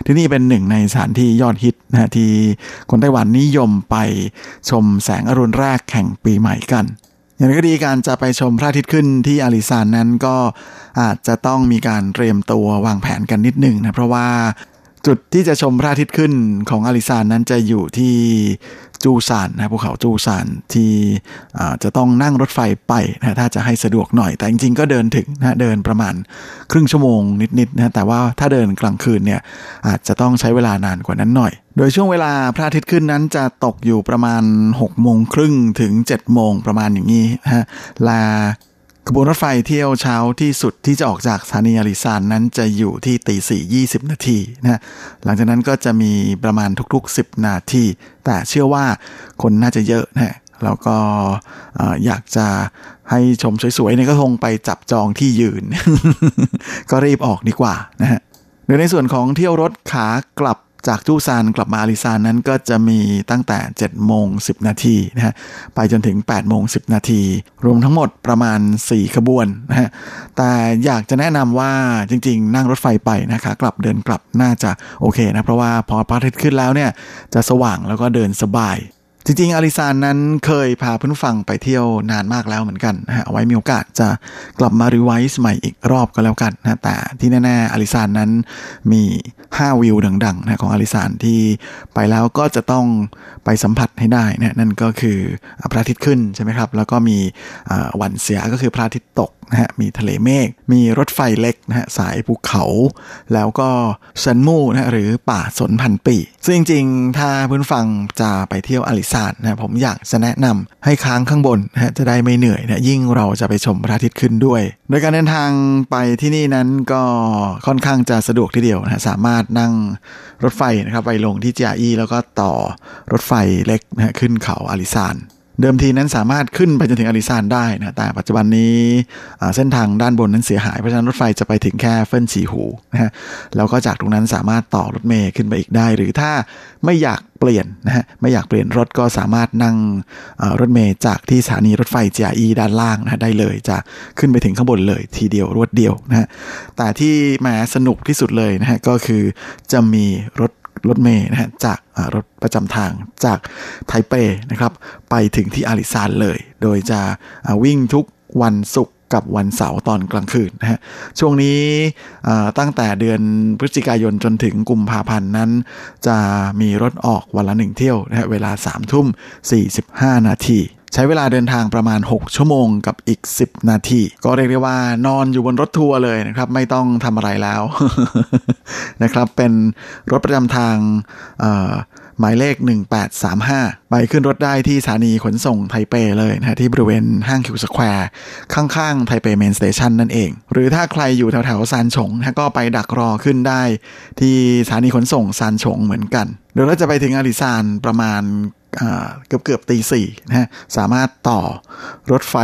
ที่นี่เป็นหนึ่งในสถานที่ยอดฮิตนะที่คนไต้หวันนิยมไปชมแสงอรุณแรกแข่งปีใหม่กันอย่างไรก็ดีการจะไปชมพระอาทิตย์ขึ้นที่อาริซานนั้นก็อาจจะต้องมีการเตรียมตัววางแผนกันนิดหนึ่งนะเพราะว่า จุดที่จะชมพระอาทิตย์ขึ้นของอาริซานนั้นจะอยู่ที่จูซานนะภูเขาจูซานที่จะต้องนั่งรถไฟไปนะถ้าจะให้สะดวกหน่อย แต่จริงๆก็เดินถึงนะเดินประมาณครึ่งชั่วโมงนิดๆนะแต่ว่าถ้าเดินกลางคืนเนี่ยอาจจะต้องใช้เวลานานกว่านั้นหน่อย โดยช่วงเวลาพระอาทิตย์ขึ้นนั้นจะตกอยู่ประมาณ6โมงครึ่งถึง7โมงประมาณอย่างนี้นะฮะลา ขบวนรถไฟเที่ยวเช้าที่สุดที่จะออกจากสถานีอาริซานนั้นจะอยู่ที่ตีสี่ยี่สิบนาทีนะหลังจากนั้นก็จะมีประมาณทุกๆ 10 นาที แต่เชื่อว่าคนน่าจะเยอะนะแล้วก็อยากจะให้ชมสวยๆเนี่ยก็คงไปจับจองที่ยืน ก็รีบออกดีกว่านะฮะโดยในส่วนของเที่ยวรถขากลับ จากจูซานกลับมาอาริซานนั้นก็จะมีตั้งแต่7โมง10 นาทีนะฮะไปจนถึง8โมง10 นาที รวมทั้งหมดประมาณ 4 ขบวนนะฮะแต่อยากจะแนะนำว่าจริงๆ นั่งรถไฟไปนะคะกลับเดินกลับน่าจะโอเคนะ เพราะว่าพอพระอาทิตย์ขึ้นแล้วเนี่ยจะสว่างแล้วก็เดินสบาย จริงๆอาริซานนั้นเคยพาเพื่อนฟังไปเที่ยวนานมากแล้วเหมือนกันนะฮะเอาไว้มีโอกาสจะกลับมา revise ใหม่อีกรอบก็แล้วกันนะแต่ที่แน่ๆอาริซานนั้นมี 5 วิวดังๆนะของอาริซานที่ไปแล้วก็จะต้องไปสัมผัสให้ได้นะนั่นก็คือพระอาทิตย์ขึ้นใช่ไหมครับ แล้วก็มี 晚霞 ก็คือพระอาทิตย์ตกนะฮะมีทะเลเมฆมีรถไฟเล็กนะฮะสายภูเขา แล้วก็ซันมูนะหรือป่าสนพันปีซึ่งจริงๆ ถ้าเพื่อนฟังจะไปเที่ยวอาริศานนะผมอยากจะแนะนำให้ค้างข้างบนนะฮะจะได้ไม่เหนื่อยนะยิ่งเราจะไปชมพระอาทิตย์ขึ้นด้วย โดยการเดินทางไปที่นี่นั้นก็ค่อนข้างจะสะดวกทีเดียวนะสามารถนั่งรถไฟนะครับไปลงที่เจียอีแล้วก็ต่อรถไฟเล็กนะขึ้นเขาอาริซาน เดิมทีนั้นสามารถขึ้นไปจนถึงอาริซานได้นะแต่ปัจจุบันนี้เส้นทางด้านบนนั้นเสียหาย เพราะฉะนั้นรถไฟจะไปถึงแค่เฟินฉีหูนะฮะแล้วก็จากตรงนั้นสามารถต่อรถเมย์ขึ้นไปอีกได้ หรือถ้าไม่อยากเปลี่ยนนะฮะไม่อยากเปลี่ยนรถก็สามารถนั่งรถเมย์จากที่สถานีรถไฟเจียอีด้านล่างนะได้เลยจะขึ้นไปถึงข้างบนเลยทีเดียวรวดเดียวนะฮะแต่ที่แหมสนุกที่สุดเลยนะฮะก็คือจะมีรถ รถเมย์นะฮะจากรถประจำทางจากไทเปนะครับไปถึงที่อาริซานเลย โดยจะวิ่งทุกวันศุกร์กับวันเสาร์ตอนกลางคืนนะฮะช่วงนี้ตั้งแต่เดือนพฤศจิกายนจนถึงกุมภาพันธ์นั้น จะมีรถออกวันละหนึ่งเที่ยวนะฮะเวลา3ามทุ่ม45 นาที ใช้เวลาเดินทางประมาณ 6 ชั่วโมงกับอีก 10 นาที ก็เรียกได้ว่านอนอยู่บนรถทัวร์เลยนะครับ ไม่ต้องทำอะไรแล้วนะครับ เป็นรถประจำทางหมายเลข 1835 ไปขึ้นรถได้ที่สถานีขนส่งไทเปเลยนะที่บริเวณห้าง Q Square ข้างๆไทเป Main Station นั่นเอง หรือถ้าใครอยู่แถวๆซานฉงนะก็ไปดักรอขึ้นได้ที่สถานีขนส่งซานฉงเหมือนกัน เดี๋ยวเราจะไปถึงอาริซานประมาณเกือบเกือบตีสี่นะฮะสามารถต่อรถไฟ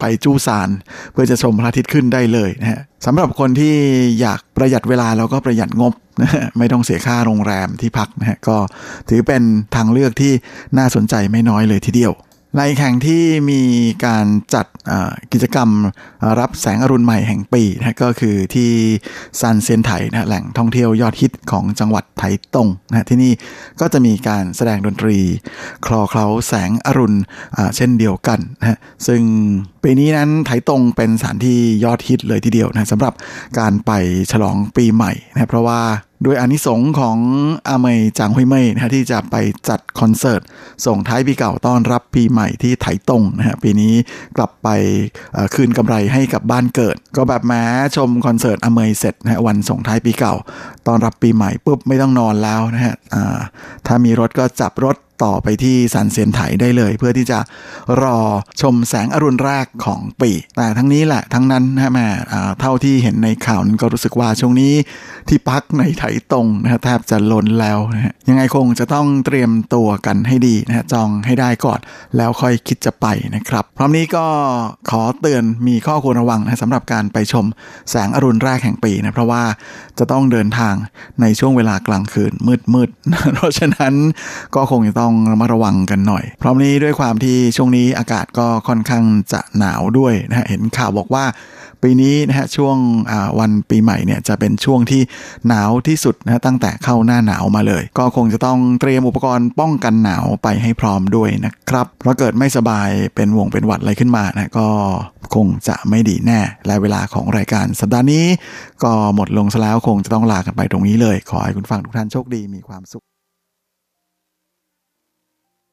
ไปจูซาน เพื่อจะชมพระอาทิตย์ขึ้นได้เลยนะฮะสำหรับคนที่อยากประหยัดเวลาแล้วก็ประหยัดงบนะไม่ต้องเสียค่าโรงแรมที่พักนะฮะก็ถือเป็นทางเลือกที่น่าสนใจไม่น้อยเลยทีเดียว ในแข่งที่มีการจัดกิจกรรมรับแสงอรุณใหม่แห่งปีนะก็คือที่ซันเซียนไถนะแหล่งท่องเที่ยวยอดฮิตของจังหวัดไถตงนะที่นี่ก็จะมีการแสดงดนตรี คลอเคล้าแสงอรุณเช่นเดียวกันนะซึ่งปีนี้นั้นไถตงเป็นสถานที่ยอดฮิตเลยทีเดียวนะสำหรับการไปฉลองปีใหม่นะเพราะว่า โดยอานิสงค์ของอาเมยจางฮุยเมยนะที่จะไปจัดคอนเสิร์ต ส่งท้ายปีเก่าต้อนรับปีใหม่ที่ไถตงนะฮะปีนี้กลับไปคืนกำไรให้กับบ้านเกิด ก็แบบแม้ชมคอนเสิร์ตอาเมยเสร็จนะฮะวันส่งท้ายปีเก่า ต้อนรับปีใหม่ปุ๊บไม่ต้องนอนแล้วนะฮะถ้ามีรถก็จับรถ ต่อไปที่สันเซียนไถได้เลย เพื่อที่จะรอชมแสงอรุณแรกของปี แต่ทั้งนี้แหละทั้งนั้นนะแม่เท่าที่เห็นในข่าวนั้นก็รู้สึกว่าช่วงนี้ที่พักในไถตรงนะแทบจะล้นแล้วนะยังไงคงจะต้องเตรียมตัวกันให้ดีนะจองให้ได้ก่อน แล้วค่อยคิดจะไปนะครับ พร้อมนี้ก็ขอเตือนมีข้อควรระวังนะสำหรับการไปชมแสงอรุณแรกแห่งปีนะเพราะว่าจะต้องเดินทางในช่วงเวลากลางคืนมืดๆเพราะฉะนั้นก็คงจะต้ององระมัดระวังกันหน่อย พร้อมนี้ด้วยความที่ช่วงนี้อากาศก็ค่อนข้างจะหนาวด้วยนะฮะเห็นข่าวบอกว่าปีนี้นะฮะช่วงวันปีใหม่เนี่ยจะเป็นช่วงที่หนาวที่สุดนะตั้งแต่เข้าหน้าหนาวมาเลย ก็คงจะต้องเตรียมอุปกรณ์ป้องกันหนาวไปให้พร้อมด้วยนะครับ เพราะเกิดไม่สบายเป็นวงเป็นหวัดอะไรขึ้นมานะก็คงจะไม่ดีแน่ และเวลาของรายการสัปดาห์นี้ ก็หมดลงซะแล้วคงจะต้องลากันไปตรงนี้เลย ขอให้คุณฟังทุกท่านโชคดีมีความสุข